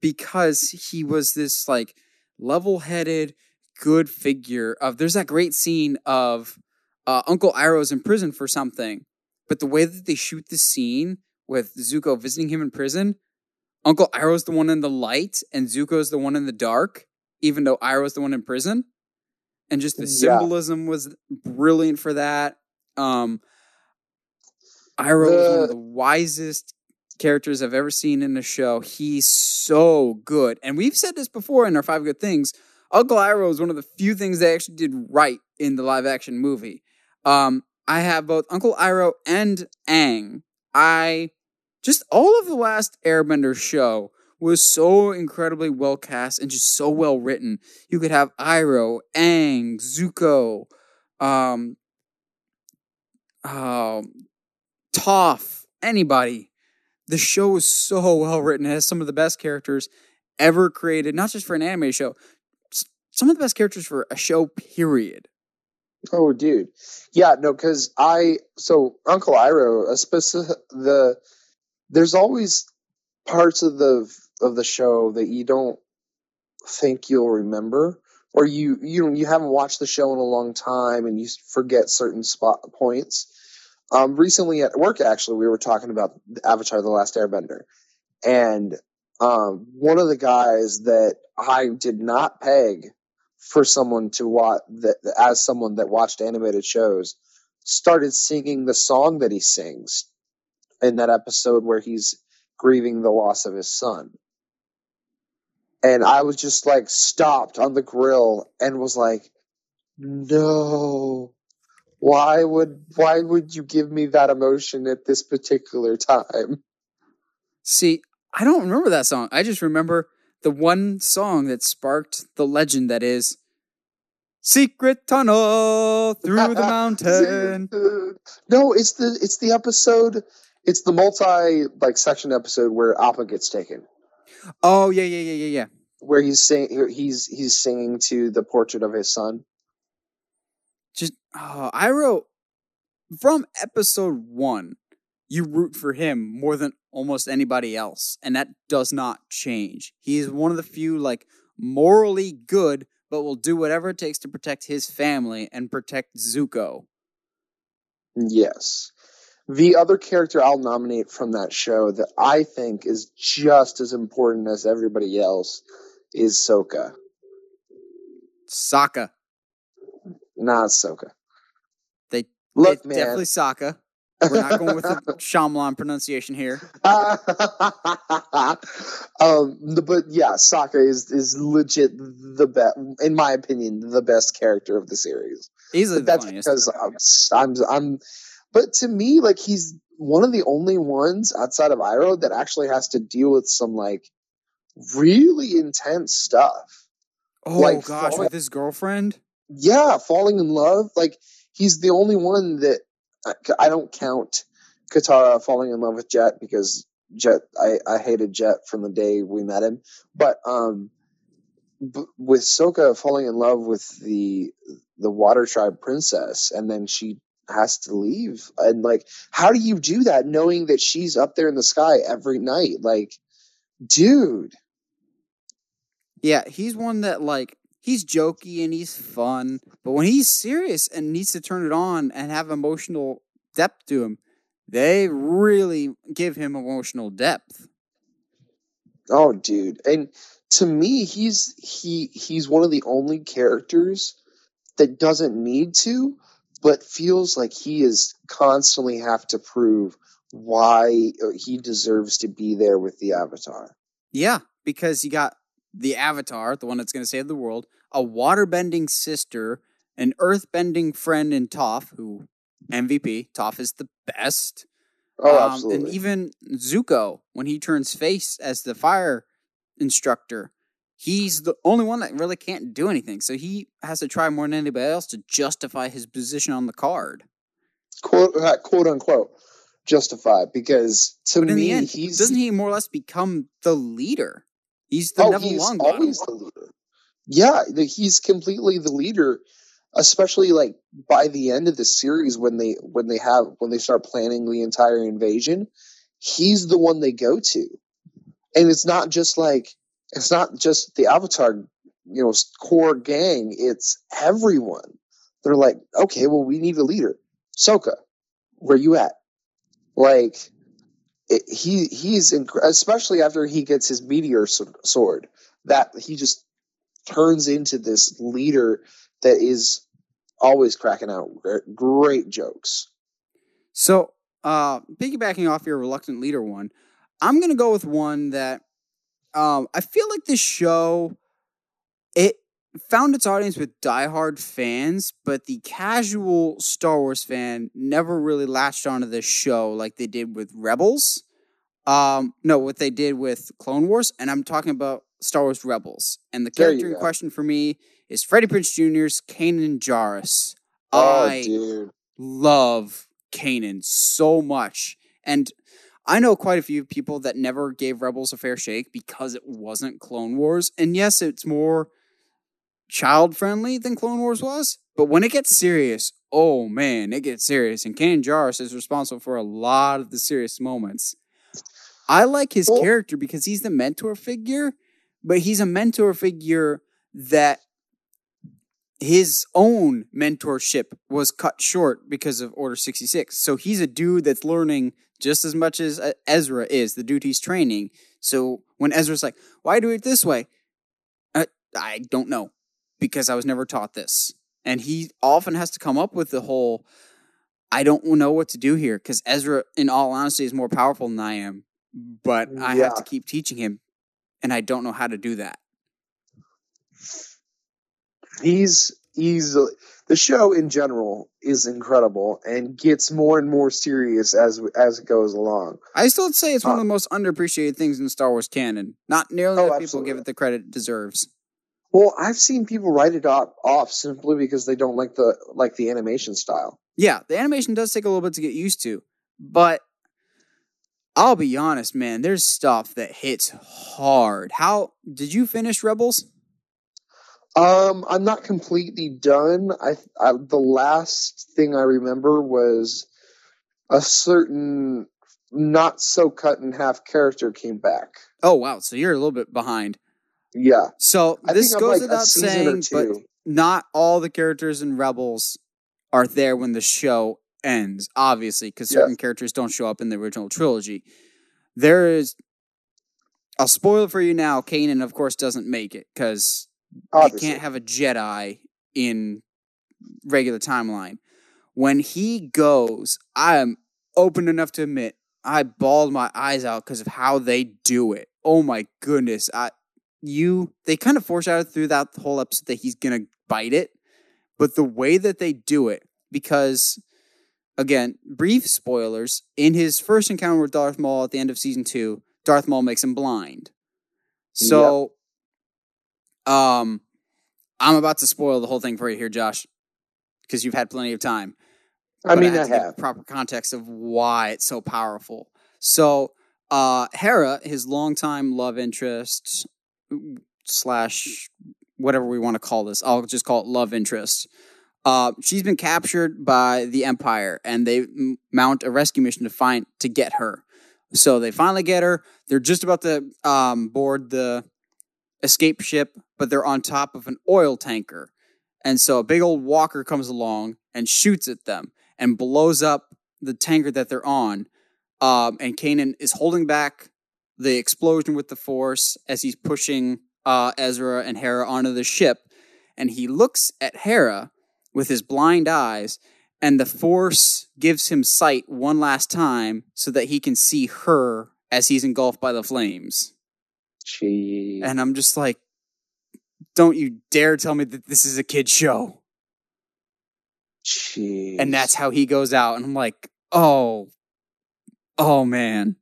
because he was this like level headed, good figure of there's that great scene of uh, Uncle Iroh's in prison for something, but the way that they shoot the scene with Zuko visiting him in prison, Uncle Iroh's the one in the light and Zuko's the one in the dark, even though Iroh's the one in prison. And just the symbolism yeah. was brilliant for that. Um, Iroh the... was one of the wisest characters I've ever seen in a show. He's so good. And we've said this before in our five good things. Uncle Iroh is one of the few things they actually did right in the live action movie. Um, I have both Uncle Iroh and Aang. I just all of the last Airbender show was so incredibly well cast and just so well written. You could have Iroh, Aang, Zuko, um, um, Toph, anybody. The show is so well written. It has some of the best characters ever created, not just for an anime show, some of the best characters for a show, period. Oh, dude. Yeah, no, because I, so Uncle Iroh, a specific, the, there's always parts of the, of the show that you don't think you'll remember or you you you haven't watched the show in a long time and you forget certain spot points. Um, recently at work, actually, we were talking about Avatar: The Last Airbender, and um, one of the guys that I did not peg for someone to watch that as someone that watched animated shows started singing the song that he sings in that episode where he's grieving the loss of his son. And I was just like stopped on the grill and was like, no, why would why would you give me that emotion at this particular time? See, I don't remember that song. I just remember the one song that sparked the legend that is Secret Tunnel Through the Mountain. no, it's the it's the episode it's the multi like section episode where Appa gets taken. Oh yeah, yeah, yeah, yeah, yeah. Where he's saying he's he's singing to the portrait of his son just oh, Iroh from episode one, you root for him more than almost anybody else, and that does not change. He is one of the few like morally good, but will do whatever it takes to protect his family and protect Zuko. Yes. The other character I'll nominate from that show that I think is just as important as everybody else is Sokka. Sokka. Not Soka. They look man. definitely Sokka. We're not going with the Shyamalan pronunciation here. um, but yeah, Sokka is is legit the best, in my opinion, the best character of the series. Easily, that's funniest. because I'm, I'm, I'm. But to me, like he's one of the only ones outside of Iroh that actually has to deal with some like really intense stuff. Oh like, gosh, with his girlfriend yeah, falling in love. Like he's the only one that I don't count Katara falling in love with Jet because Jet I, I hated Jet from the day we met him. But um b- with Sokka falling in love with the the water tribe princess and then she has to leave and like how do you do that knowing that she's up there in the sky every night like dude yeah he's one that like he's jokey and he's fun, but when he's serious and needs to turn it on and have emotional depth to him, they really give him emotional depth. Oh, dude. And to me, he's he he's one of the only characters that doesn't need to, but feels like he is constantly have to prove why he deserves to be there with the Avatar. Yeah, because you got the Avatar, the one that's going to save the world, a waterbending sister, an earthbending friend in Toph, who MVP. Toph is the best. Oh, Um, absolutely. and even Zuko, when he turns face as the fire instructor, he's the only one that really can't do anything. So he has to try more than anybody else to justify his position on the card. quote uh, quote unquote justify. because to me end, he's doesn't he more or less become the leader? He's the oh, Neville he's Longbottom. always the leader. Yeah, he's completely the leader, especially like by the end of the series when they when they have when they start planning the entire invasion, he's the one they go to, and it's not just like it's not just the Avatar, you know, core gang. It's everyone. They're like, okay, well, we need a leader. Sokka, where you at? Like, it, he he's inc- especially after he gets his meteor sword that he just turns into this leader that is always cracking out great jokes. So, uh, piggybacking off your reluctant leader one, I'm gonna go with one that um, I feel like this show it found its audience with diehard fans, but the casual Star Wars fan never really latched onto this show like they did with Rebels. Um, no, what they did with Clone Wars, and I'm talking about Star Wars Rebels. And the character in go. question for me is Freddie Prinze Jr.'s Kanan Jarrus. Oh, I dude. love Kanan so much. And I know quite a few people that never gave Rebels a fair shake because it wasn't Clone Wars. And yes, it's more child friendly than Clone Wars was. But when it gets serious, oh man, it gets serious. And Kanan Jarrus is responsible for a lot of the serious moments. I like his Well- character because he's the mentor figure, but he's a mentor figure that his own mentorship was cut short because of Order 66. So he's a dude that's learning just as much as uh, Ezra is, the dude he's training. So when Ezra's like, why do it this way? Uh, I don't know because I was never taught this. And he often has to come up with the whole, I don't know what to do here because Ezra, in all honesty, is more powerful than I am. But I have to keep teaching him, and I don't know how to do that. He's he's the show in general is incredible and gets more and more serious as as it goes along. I still say it's one of Uh, the most underappreciated things in Star Wars canon. Not nearly Oh, people give it the credit it deserves. Well, I've seen people write it off, off simply because they don't like the like the animation style. Yeah, the animation does take a little bit to get used to, but I'll be honest, man. There's stuff that hits hard. How did you finish Rebels? Um, I'm not completely done. I, I the last thing I remember was a certain not so cut in half character came back. Oh wow, so you're a little bit behind. Yeah, So I this goes like without saying, but not all the characters in Rebels are there when the show ends, obviously, because certain characters don't show up in the original trilogy. There is, I'll spoil it for you now. Kanan, of course, doesn't make it because you can't have a Jedi in regular timeline. When he goes, I am open enough to admit I bawled my eyes out because of how they do it. Oh my goodness! I you they kind of foreshadowed through that whole episode that he's gonna bite it, but the way that they do it, because again, brief spoilers. In his first encounter with Darth Maul at the end of season two, Darth Maul makes him blind. So, um, I'm about to spoil the whole thing for you here, Josh, because you've had plenty of time. I mean, have I have. proper context of why it's so powerful. So, uh, Hera, his longtime love interest slash whatever we want to call this, I'll just call it love interest. Uh, she's been captured by the Empire, and they m- mount a rescue mission to find to get her. So they finally get her. They're just about to um, board the escape ship, but they're on top of an oil tanker. And so a big old walker comes along and shoots at them and blows up the tanker that they're on. Um, and Kanan is holding back the explosion with the force as he's pushing uh, Ezra and Hera onto the ship. And he looks at Hera with his blind eyes, and the force gives him sight one last time so that he can see her as he's engulfed by the flames. Jeez. And I'm just like, don't you dare tell me that this is a kid show. Jeez. And that's how he goes out. And I'm like, oh, oh man.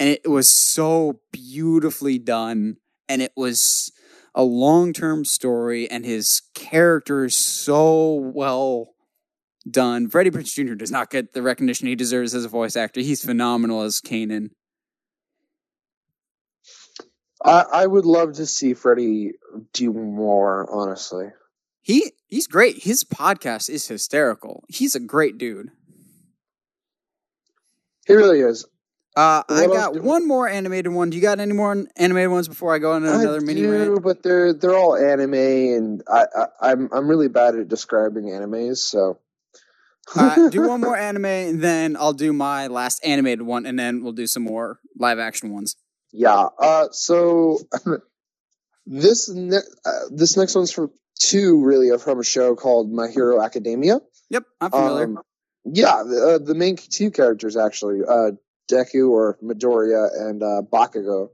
And it was so beautifully done. And it was a long term story. And his character is so well done. Freddie Prinze Jr. does not get the recognition he deserves as a voice actor. He's phenomenal as Kanan. I, I would love to see Freddie do more, honestly. He he's great. His podcast is hysterical. He's a great dude. He really is. Uh, I got we- one more animated one. Do you got any more animated ones before I go on another I mini do, rant? but they're they're all anime, and I, I I'm I'm really bad at describing animes. So uh, do one more anime, and then I'll do my last animated one, and then we'll do some more live action ones. Yeah. Uh. So this ne- uh, this next one's from two really are from a show called My Hero Academia. Yep, I'm familiar. Um, yeah, the, uh, the main two characters actually, uh, Deku or Midoriya and uh, Bakugo,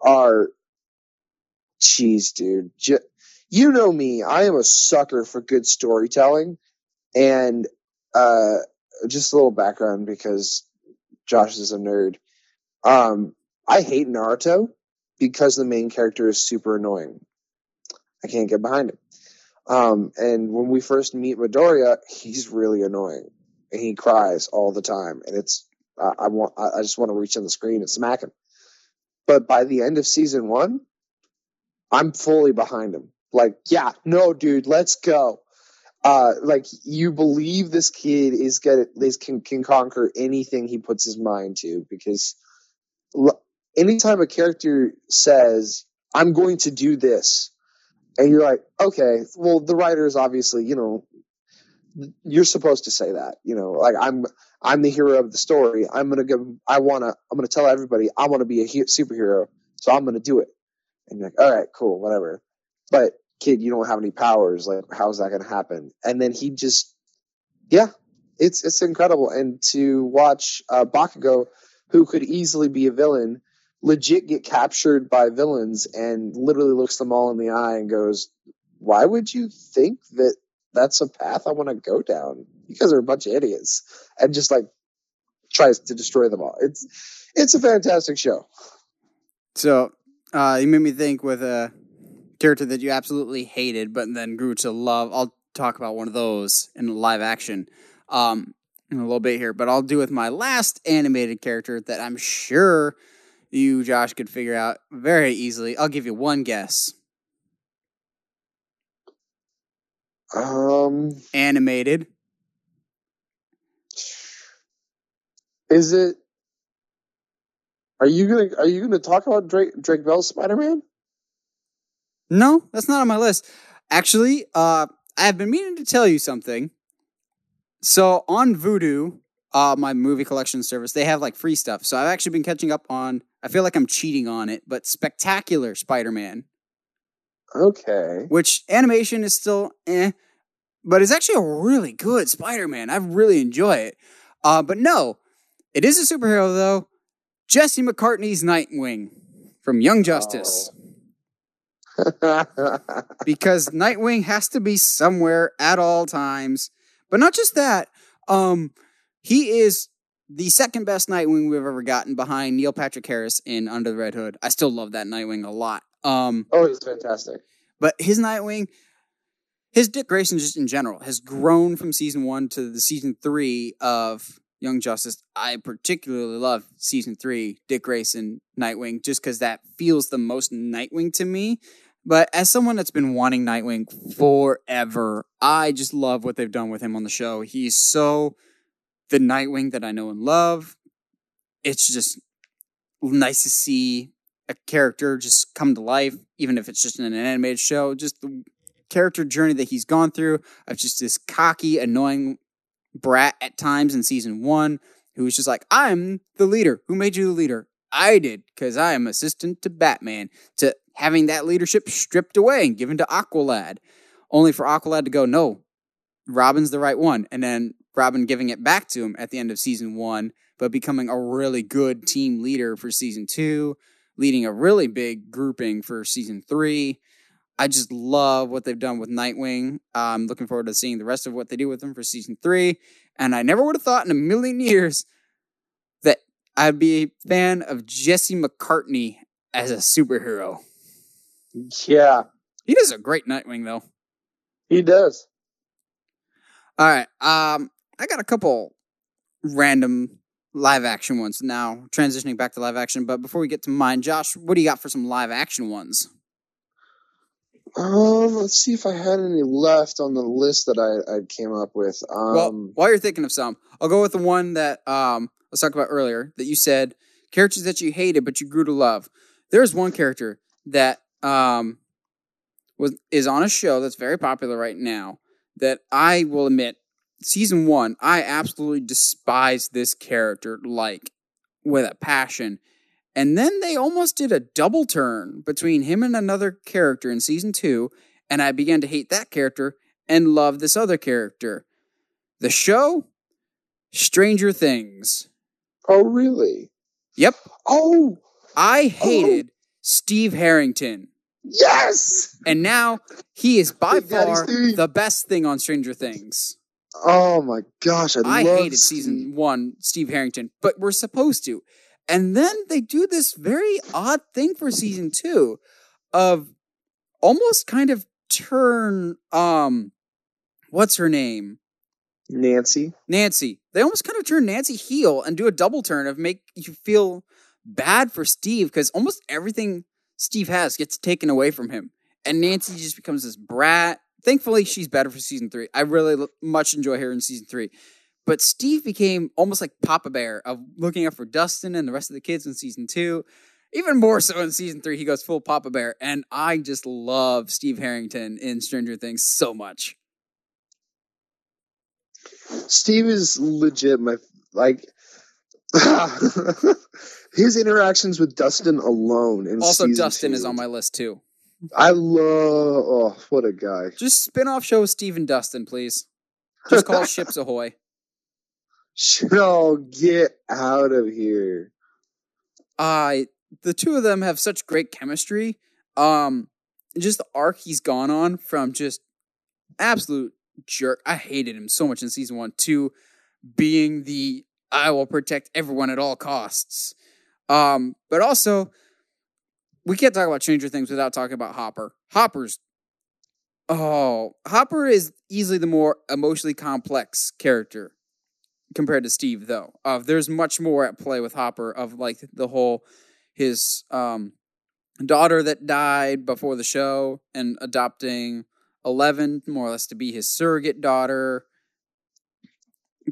are. Jeez, dude, J- you know me. I am a sucker for good storytelling, and uh, just a little background because Josh is a nerd. Um, I hate Naruto because the main character is super annoying. I can't get behind him. Um, and when we first meet Midoriya, he's really annoying, and he cries all the time. And it's I, I want I just want to reach on the screen and smack him. But by the end of season one, I'm fully behind him. Like, yeah, no, dude, let's go. Uh, like you believe this kid is gonna this can can conquer anything he puts his mind to because anytime a character says I'm going to do this and you're like, okay, well, the writer is obviously, you know, you're supposed to say that, you know, like I'm, I'm the hero of the story. I'm gonna go. I wanna. I'm gonna tell everybody I want to be a he- superhero, so I'm gonna do it. And you're like, all right, cool, whatever. But kid, you don't have any powers. Like, how's that gonna happen? And then he just, yeah, it's it's incredible. And to watch uh, Bakugo, who could easily be a villain, legit get captured by villains and literally looks them all in the eye and goes, "Why would you think that that's a path I want to go down? You guys are a bunch of idiots." And just like tries to destroy them all. It's it's a fantastic show. So uh, you made me think with a character that you absolutely hated, but then grew to love. I'll talk about one of those in live action um, in a little bit here, but I'll do with my last animated character that I'm sure you, Josh, could figure out very easily. I'll give you one guess. Um, Animated. is it? Are you gonna Are you gonna talk about Drake Drake Bell's Spider Man? No, that's not on my list. Actually, uh, I have been meaning to tell you something. So on Vudu, uh, my movie collection service, they have like free stuff. So I've actually been catching up on. I feel like I'm cheating on it, but Spectacular Spider-Man, Okay. which animation is still eh, but it's actually a really good Spider-Man. I really enjoy it. Uh, but no, it is a superhero though. Jesse McCartney's Nightwing from Young Justice. because Nightwing has to be somewhere at all times. But not just that, um, he is the second best Nightwing we've ever gotten behind Neil Patrick Harris in Under the Red Hood. I still love that Nightwing a lot. Um, oh, he's fantastic. but his Nightwing, his Dick Grayson just in general has grown from season one to the season three of Young Justice. I particularly love season three, Dick Grayson Nightwing, just because that feels the most Nightwing to me. But as someone that's been wanting Nightwing forever, I just love what they've done with him on the show. He's so the Nightwing that I know and love. It's just nice to see a character just come to life, even if it's just in an animated show. Just the character journey that he's gone through of just this cocky, annoying brat at times in season one who was just like, I'm the leader. Who made you the leader? I did, because I am assistant to Batman, to having that leadership stripped away and given to Aqualad, only for Aqualad to go, no, Robin's the right one. And then Robin giving it back to him at the end of season one, but becoming a really good team leader for season two, leading a really big grouping for season three. I just love what they've done with Nightwing. I'm looking forward to seeing the rest of what they do with him for season three. And I never would have thought in a million years that I'd be a fan of Jesse McCartney as a superhero. Yeah, He does a great Nightwing, though. he does. All right. Um, I got a couple random live action ones now, transitioning back to live action. But before we get to mine, Josh, what do you got for some live action ones? Um, let's see if I had any left on the list that I, I came up with. Um, well, while you're thinking of some, I'll go with the one that um let's talk about earlier that you said characters that you hated but you grew to love. There's one character that um was is on a show that's very popular right now that I will admit season 1 I absolutely despised this character like with a passion. And then they almost did a double turn between him and another character in season 2 and I began to hate that character and love this other character. The show Stranger Things. oh, really? Yep. Oh, I hated Steve Harrington. yes! And now he is by far the best thing on Stranger Things. Oh my gosh, I, I hated Steve. season one, Steve Harrington, but we're supposed to. And then they do this very odd thing for season two of almost kind of turn um what's her name? Nancy. Nancy. They almost kind of turn Nancy heel and do a double turn of make you feel bad for Steve because almost everything Steve has gets taken away from him. And Nancy just becomes this brat. Thankfully, she's better for season three. I really much enjoy her in season three. But Steve became almost like Papa Bear of looking out for Dustin and the rest of the kids in season two. Even more so in season three, he goes full Papa Bear. And I just love Steve Harrington in Stranger Things so much. Steve is legit my like his interactions with Dustin alone. In Also, Dustin two. is on my list too. I love. Oh, what a guy! Just spin off show with Steve and Dustin, please. Just call Ships Ahoy. No, get out of here. I the two of them have such great chemistry. Um, just the arc he's gone on from just absolute jerk. I hated him so much in season one to being the I will protect everyone at all costs. Um, but also we can't talk about Stranger Things without talking about Hopper. Hopper's oh, Hopper is easily the more emotionally complex character compared to Steve, though. Uh, there's much more at play with Hopper of like the whole his um daughter that died before the show and adopting Eleven more or less to be his surrogate daughter.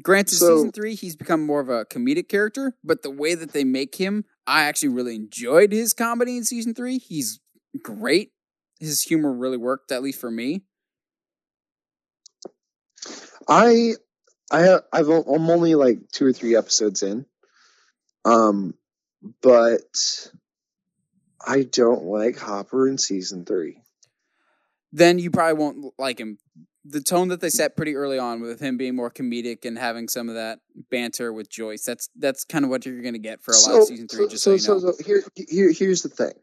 Granted, So- season three, he's become more of a comedic character, but the way that they make him, I actually really enjoyed his comedy in season three. He's great. His humor really worked, at least for me. I, I have. I've. I'm only like two or three episodes in. Um, but I don't like Hopper in season three. then you probably won't like him. The tone that they set pretty early on with him being more comedic and having some of that banter with Joyce, that's that's kind of what you're going to get for a lot of season three. Just so, so, you know. so, here, here, here's the thing.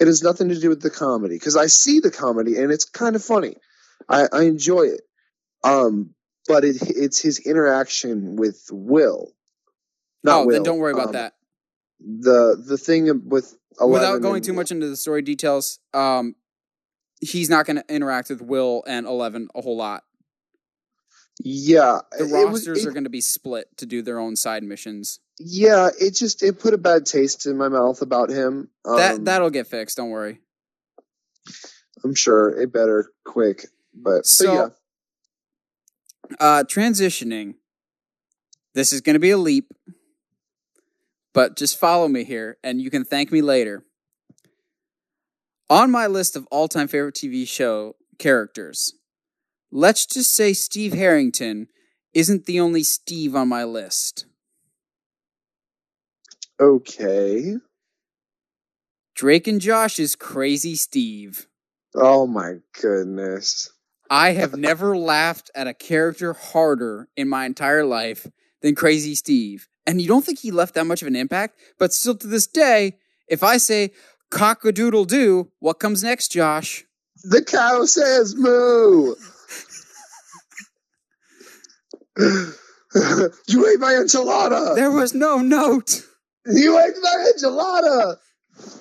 It has nothing to do with the comedy because I see the comedy and it's kind of funny. I, I enjoy it. Um, but it, it's his interaction with Will. Not oh, Will. then don't worry about um, that. The the thing with 11 Without going and- too much into the story details, um, he's not going to interact with Will and Eleven a whole lot. Yeah, The it was- rosters it- are going to be split to do their own side missions. Yeah, it just it put a bad taste in my mouth about him. Um, that that'll get fixed. Don't worry. I'm sure it better quick. But, So, but yeah, uh, transitioning. This is going to be a leap, but just follow me here, and you can thank me later. On my list of all time favorite TV show characters, let's just say Steve Harrington isn't the only Steve on my list. Okay. Drake and Josh is Crazy Steve. Oh my goodness. I have never laughed at a character harder in my entire life than Crazy Steve. And you don't think he left that much of an impact? But still to this day, if I say cock a doodle doo, what comes next, Josh? The cow says moo. you ate my enchilada. There was no note. You ate my enchilada.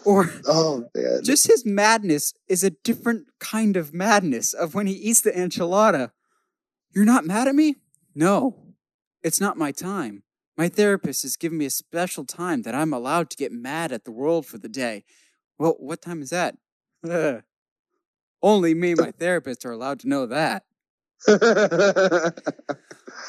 Or Oh man. just his madness is a different kind of madness of when he eats the enchilada. You're not mad at me? No, it's not my time. My therapist has given me a special time that I'm allowed to get mad at the world for the day. Well, what time is that? Ugh. Only me and my therapist are allowed to know that.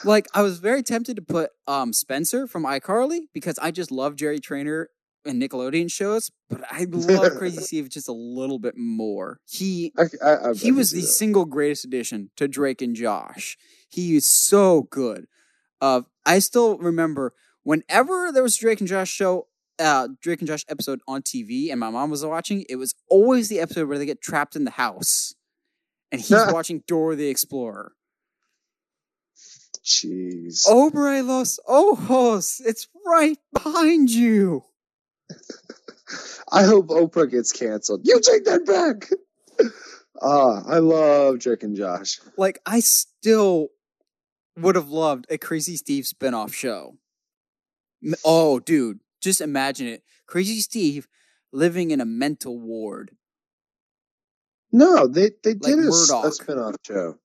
Like, I was very tempted to put um Spencer from iCarly because I just love Jerry Trainor and Nickelodeon shows, but I love Crazy Steve just a little bit more. He I, I, I, he was the single greatest addition to Drake and Josh. He is so good. Uh, I still remember whenever there was a Drake and Josh show, uh, Drake and Josh episode on TV, and my mom was watching, it was always the episode where they get trapped in the house, and he's watching Dora the Explorer. Jeez. Obre los ojos, it's right behind you. I hope Oprah gets canceled. You take that back. Ah, I love Drake and Josh. Like I still would have loved a Crazy Steve spinoff show. Oh, dude, just imagine it. Crazy Steve living in a mental ward. No, they they did a, s- a Murdoch. spin-off show.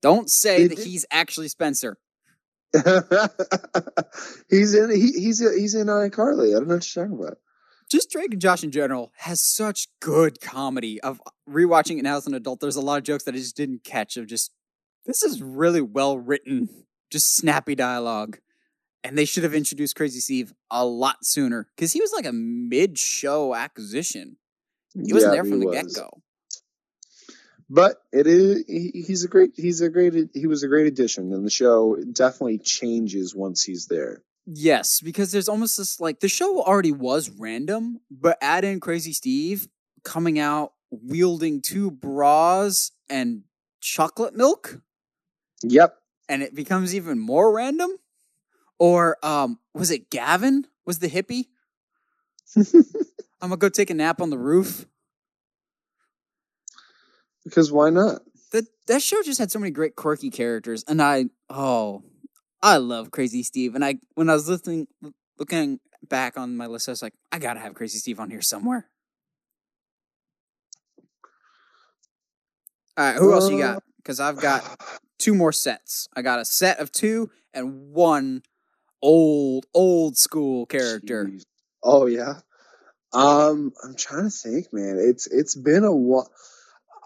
Don't say They that did- he's actually Spencer. he's in he, he's he's in uh, iCarly. I don't know what you're talking about. Just Drake and Josh in general has such good comedy. Of rewatching it now as an adult, there's a lot of jokes that I just didn't catch. Of just this is really well written, just snappy dialogue. And they should have introduced Crazy Steve a lot sooner because he was like a mid-show acquisition. He wasn't Yeah, there from the was. get-go. But it is he's a great he's a great he was a great addition, and the show definitely changes once he's there. Yes, because there's almost this like the show already was random, but add in Crazy Steve coming out wielding two bras and chocolate milk, Yep. and it becomes even more random. Or um, was it Gavin? Was the hippie? I'm gonna go take a nap on the roof. because why not? That that show just had so many great quirky characters, and I oh, I love Crazy Steve. And I when I was listening, looking back on my list, I was like, I gotta have Crazy Steve on here somewhere. All right, who else you got? Because I've got two more sets. I got a set of two and one old old school character. Jeez. Oh yeah. Um, I'm trying to think, man. It's it's been a while.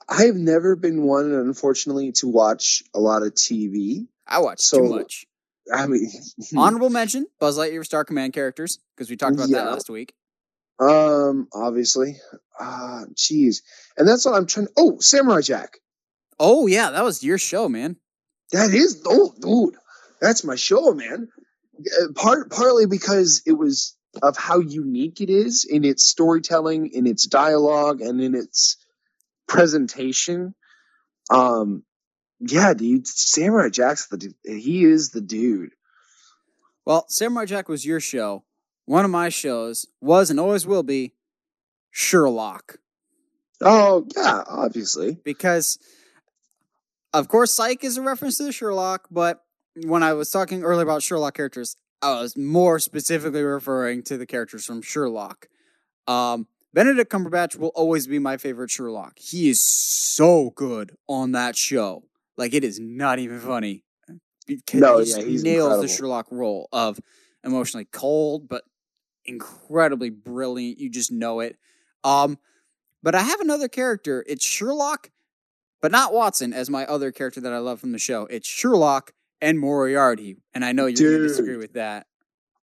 I've never been one, unfortunately, to watch a lot of TV. I watch So- too much. I mean, Honorable mention: Buzz Lightyear Star Command characters because we talked about that last week. um, obviously, ah, jeez, and that's what I'm trying. Oh, Samurai Jack. Oh yeah, that was your show, man. That is, oh, dude, that's my show, man. Uh, Part partly because it was of how unique it is in its storytelling, in its dialogue, and in its presentation. Um, yeah, dude, Samurai Jack's the dude. He is the dude. Well, Samurai Jack was your show. One of my shows was and always will be Sherlock Oh yeah, obviously. because, of course, Psych is a reference to the Sherlock. But when I was talking earlier about Sherlock characters, I was more specifically referring to the characters from Sherlock. Um, Benedict Cumberbatch will always be my favorite Sherlock. He is so good on that show. Like it is not even funny. Because No, he yeah, nails the. Sherlock role of emotionally cold but incredibly brilliant. You just know it. Um, but I have another character. It's Sherlock, but not Watson as my other character that I love from the show. It's Sherlock and Moriarty, and I know you're going to disagree with that.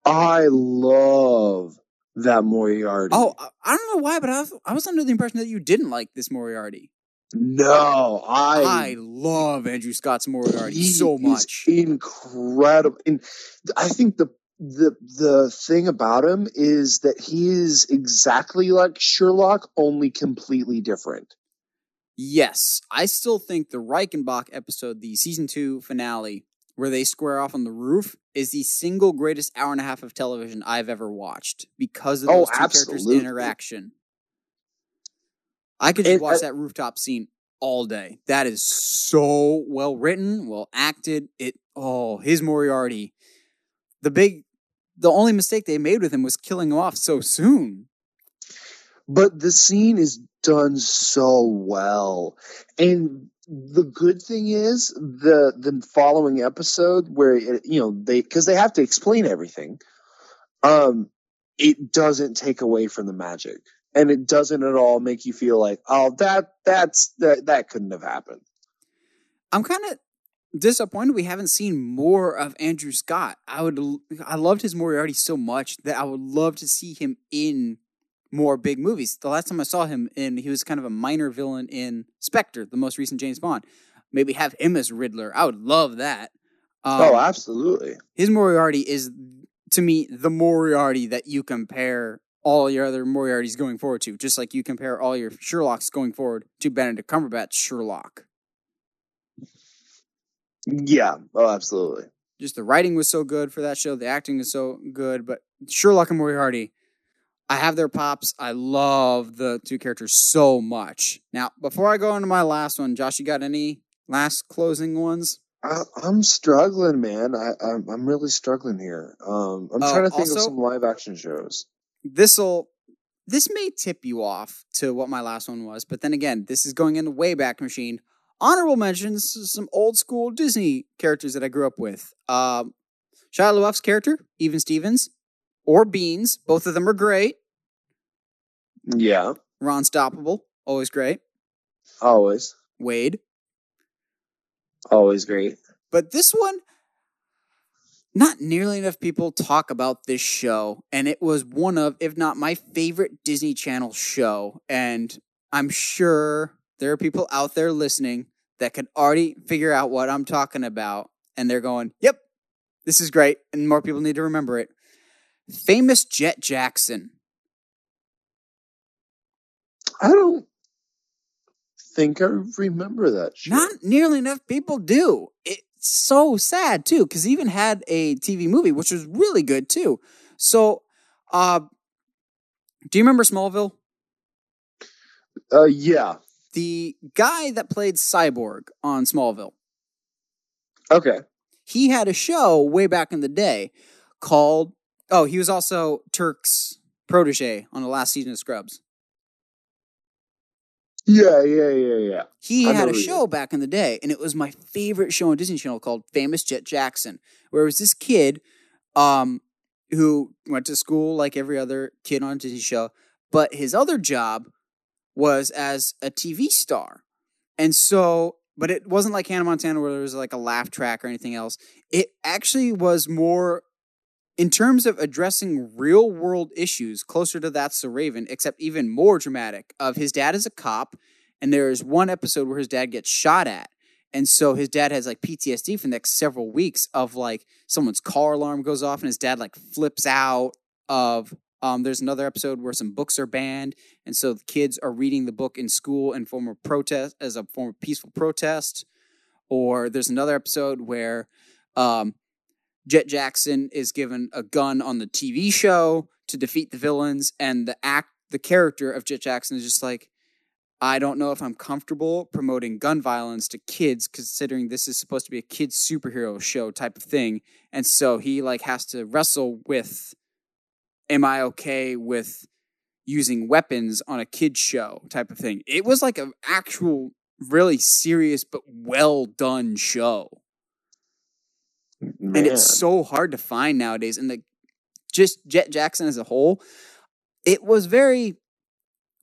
I love that Moriarty. Oh, I- don't know why, but I was, I was under the impression that you didn't like this Moriarty. no, I I love Andrew Scott's Moriarty he so is much. incredible. And I think the the the thing about him is that he is exactly like Sherlock, only completely different. Yes, I still think the Reichenbach episode, the season two finale, where they square off on the roof, is the single greatest hour and a half of television I've ever watched because of Oh, those two characters' interaction. I could just And watch I- that rooftop scene all day. That is so well written, well acted. It oh, his Moriarty. The big the only mistake they made with him was killing him off so soon. But the scene is done so well. And the good thing is the the following episode where it, you know they because they have to explain everything um it doesn't take away from the magic and it doesn't at all make you feel like oh that that's that that couldn't have happened I'm kind of disappointed we haven't seen more of Andrew Scott. I would i loved his Moriarty so much that I would love to see him in more big movies. The last time I saw him in he was kind of a minor villain in Spectre, the most recent James Bond. Maybe have him as Riddler. I would love that. Um, oh absolutely his Moriarty is to me the Moriarty that you compare all your other Moriartys going forward to, just like you compare all your Sherlocks going forward to Benedict Cumberbatch Sherlock. yeah oh absolutely just the writing was so good for that show. The acting is so good. But Sherlock and Moriarty, I have their pops. I love the two characters so much. Now, before I go on to my last one, Josh, you got any last closing ones? I, i'm struggling man I, I'm, I'm really struggling here um i'm Oh, trying to think of some live action shows This'll this may tip you off to what my last one was, but then again, this is going in the Wayback Machine. Honorable mentions some old school Disney characters that I grew up with. Um, Shia LaBeouf's character, Even Stevens, or Beans. Both of them are great. Yeah Ron Stoppable, always great. always Wade. always great But this one, not nearly enough people talk about this show. And it was one of, if not my favorite Disney Channel show. And I'm sure there are people out there listening that could already figure out what I'm talking about. And they're going, yep, this is great. And more people need to remember it. Famous Jett Jackson. I don't think I remember that show. Not nearly enough people do. It's so sad too, because he even had a TV movie, which was really good too. So, uh, do you remember Smallville? uh, yeah. The guy that played Cyborg on Smallville, Okay. he had a show way back in the day called. Oh, he was also Turk's protege on the last season of Scrubs. Yeah, yeah, yeah, yeah. He I had a show back in the day, and it was my favorite show on Disney Channel called Famous Jett Jackson, where it was this kid um, who went to school like every other kid on a Disney show, but his other job was as a TV star. And so, but it wasn't like Hannah Montana where there was like a laugh track or anything else. It actually was more in terms of addressing real world issues closer to That's the Raven, except even more dramatic. Of his dad is a cop, and there is one episode where his dad gets shot at. And so his dad has like PTSD for the next several weeks of like someone's car alarm goes off and his dad like flips out of um there's another episode where some books are banned and so the kids are reading the book in school in form of protest as a form of peaceful protest. Or there's another episode where um Jett Jackson is given a gun on the TV show to defeat the villains, and the act, the character of Jett Jackson is just like, I don't know if I'm comfortable promoting gun violence to kids, considering this is supposed to be a kids superhero show type of thing, and so he like has to wrestle with, am I okay with using weapons on a kids show type of thing? It was like an actual, really serious but well done show Man. and it's so hard to find nowadays. And the just Jett Jackson as a whole, it was very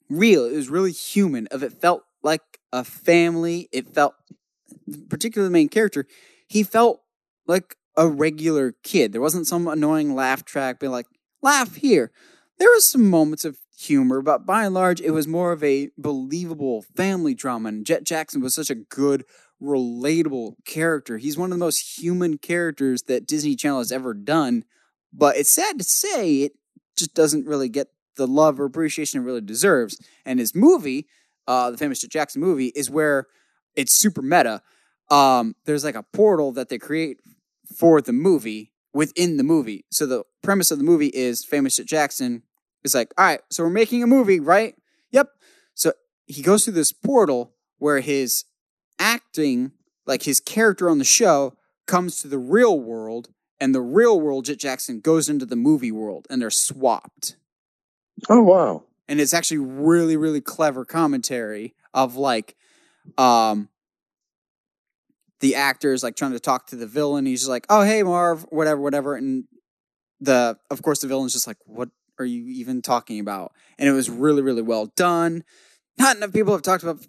real. It was really human. Of it felt like a family. It felt, particularly the main character, he felt like a regular kid. There wasn't some annoying laugh track being like laugh here. there was some moments of humor, but by and large, it was more of a believable family drama. And Jett Jackson was such a good, relatable character. He's one of the most human characters that Disney Channel has ever done. But it's sad to say it just doesn't really get the love or appreciation it really deserves. And his movie, uh, the famous Jackson movie, is where it's super meta. Um, there's like a portal that they create for the movie within the movie. So the premise of the movie is famous Jackson is like, all right, so we're making a movie, right? Yep. So he goes through this portal where his acting, like his character on the show, comes to the real world, and the real world Jett Jackson goes into the movie world, and they're swapped. Oh wow! And it's actually really, really clever commentary of like, um, the actors like trying to talk to the villain. He's just like, "Oh, hey, Marv," whatever, whatever, and the of course the villain's just like, "What are you even talking about?" And it was really, really well done. Not enough people have talked about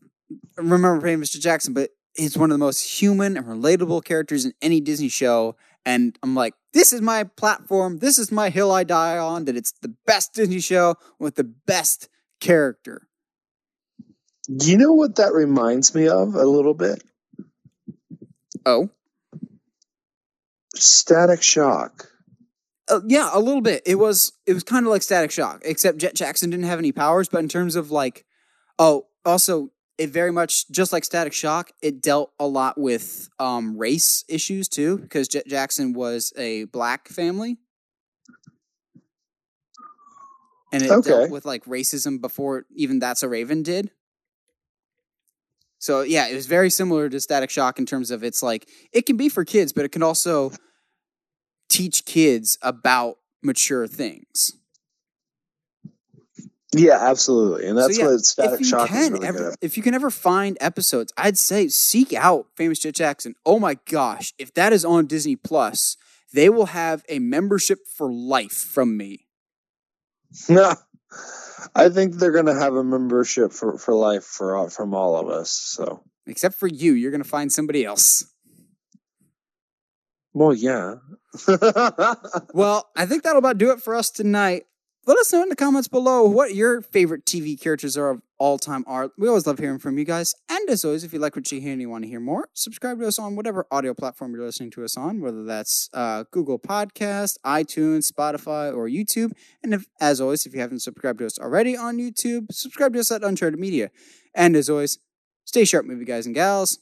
remember playing Mr. Jackson, but he's one of the most human and relatable characters in any Disney show. And I'm like, this is my platform. This is my hill I die on. That it's the best Disney show with the best character. You know what that reminds me of a little bit? Oh, Static Shock. uh, yeah, a little bit. It was it was kind of like Static Shock, except Jett Jackson didn't have any powers. But in terms of like, oh, also it very much just like Static Shock, it dealt a lot with um, race issues too, because Jett Jackson was a black family, and it Okay. dealt with like racism before even That's a Raven did. So yeah, it was very similar to Static Shock in terms of it's like it can be for kids, but it can also teach kids about mature things. Yeah, absolutely, and that's so, yeah, what Static Shock is can really good at. if you can ever find episodes, I'd say seek out Famous Jett Jackson. Oh my gosh, if that is on Disney Plus, they will have a membership for life from me. No, I think they're gonna have a membership for, for life for all, from all of us. So, Except for you, you're gonna find somebody else. well, yeah. Well, I think that'll about do it for us tonight. Let us know in the comments below what your favorite TV characters are of all time are. We always love hearing from you guys. And as always, if you like what you hear and you want to hear more, subscribe to us on whatever audio platform you're listening to us on, whether that's uh, Google Podcast, iTunes, Spotify, or YouTube. And if, as always, if you haven't subscribed to us already on YouTube, subscribe to us at Uncharted Media. And as always, stay sharp, movie guys and gals.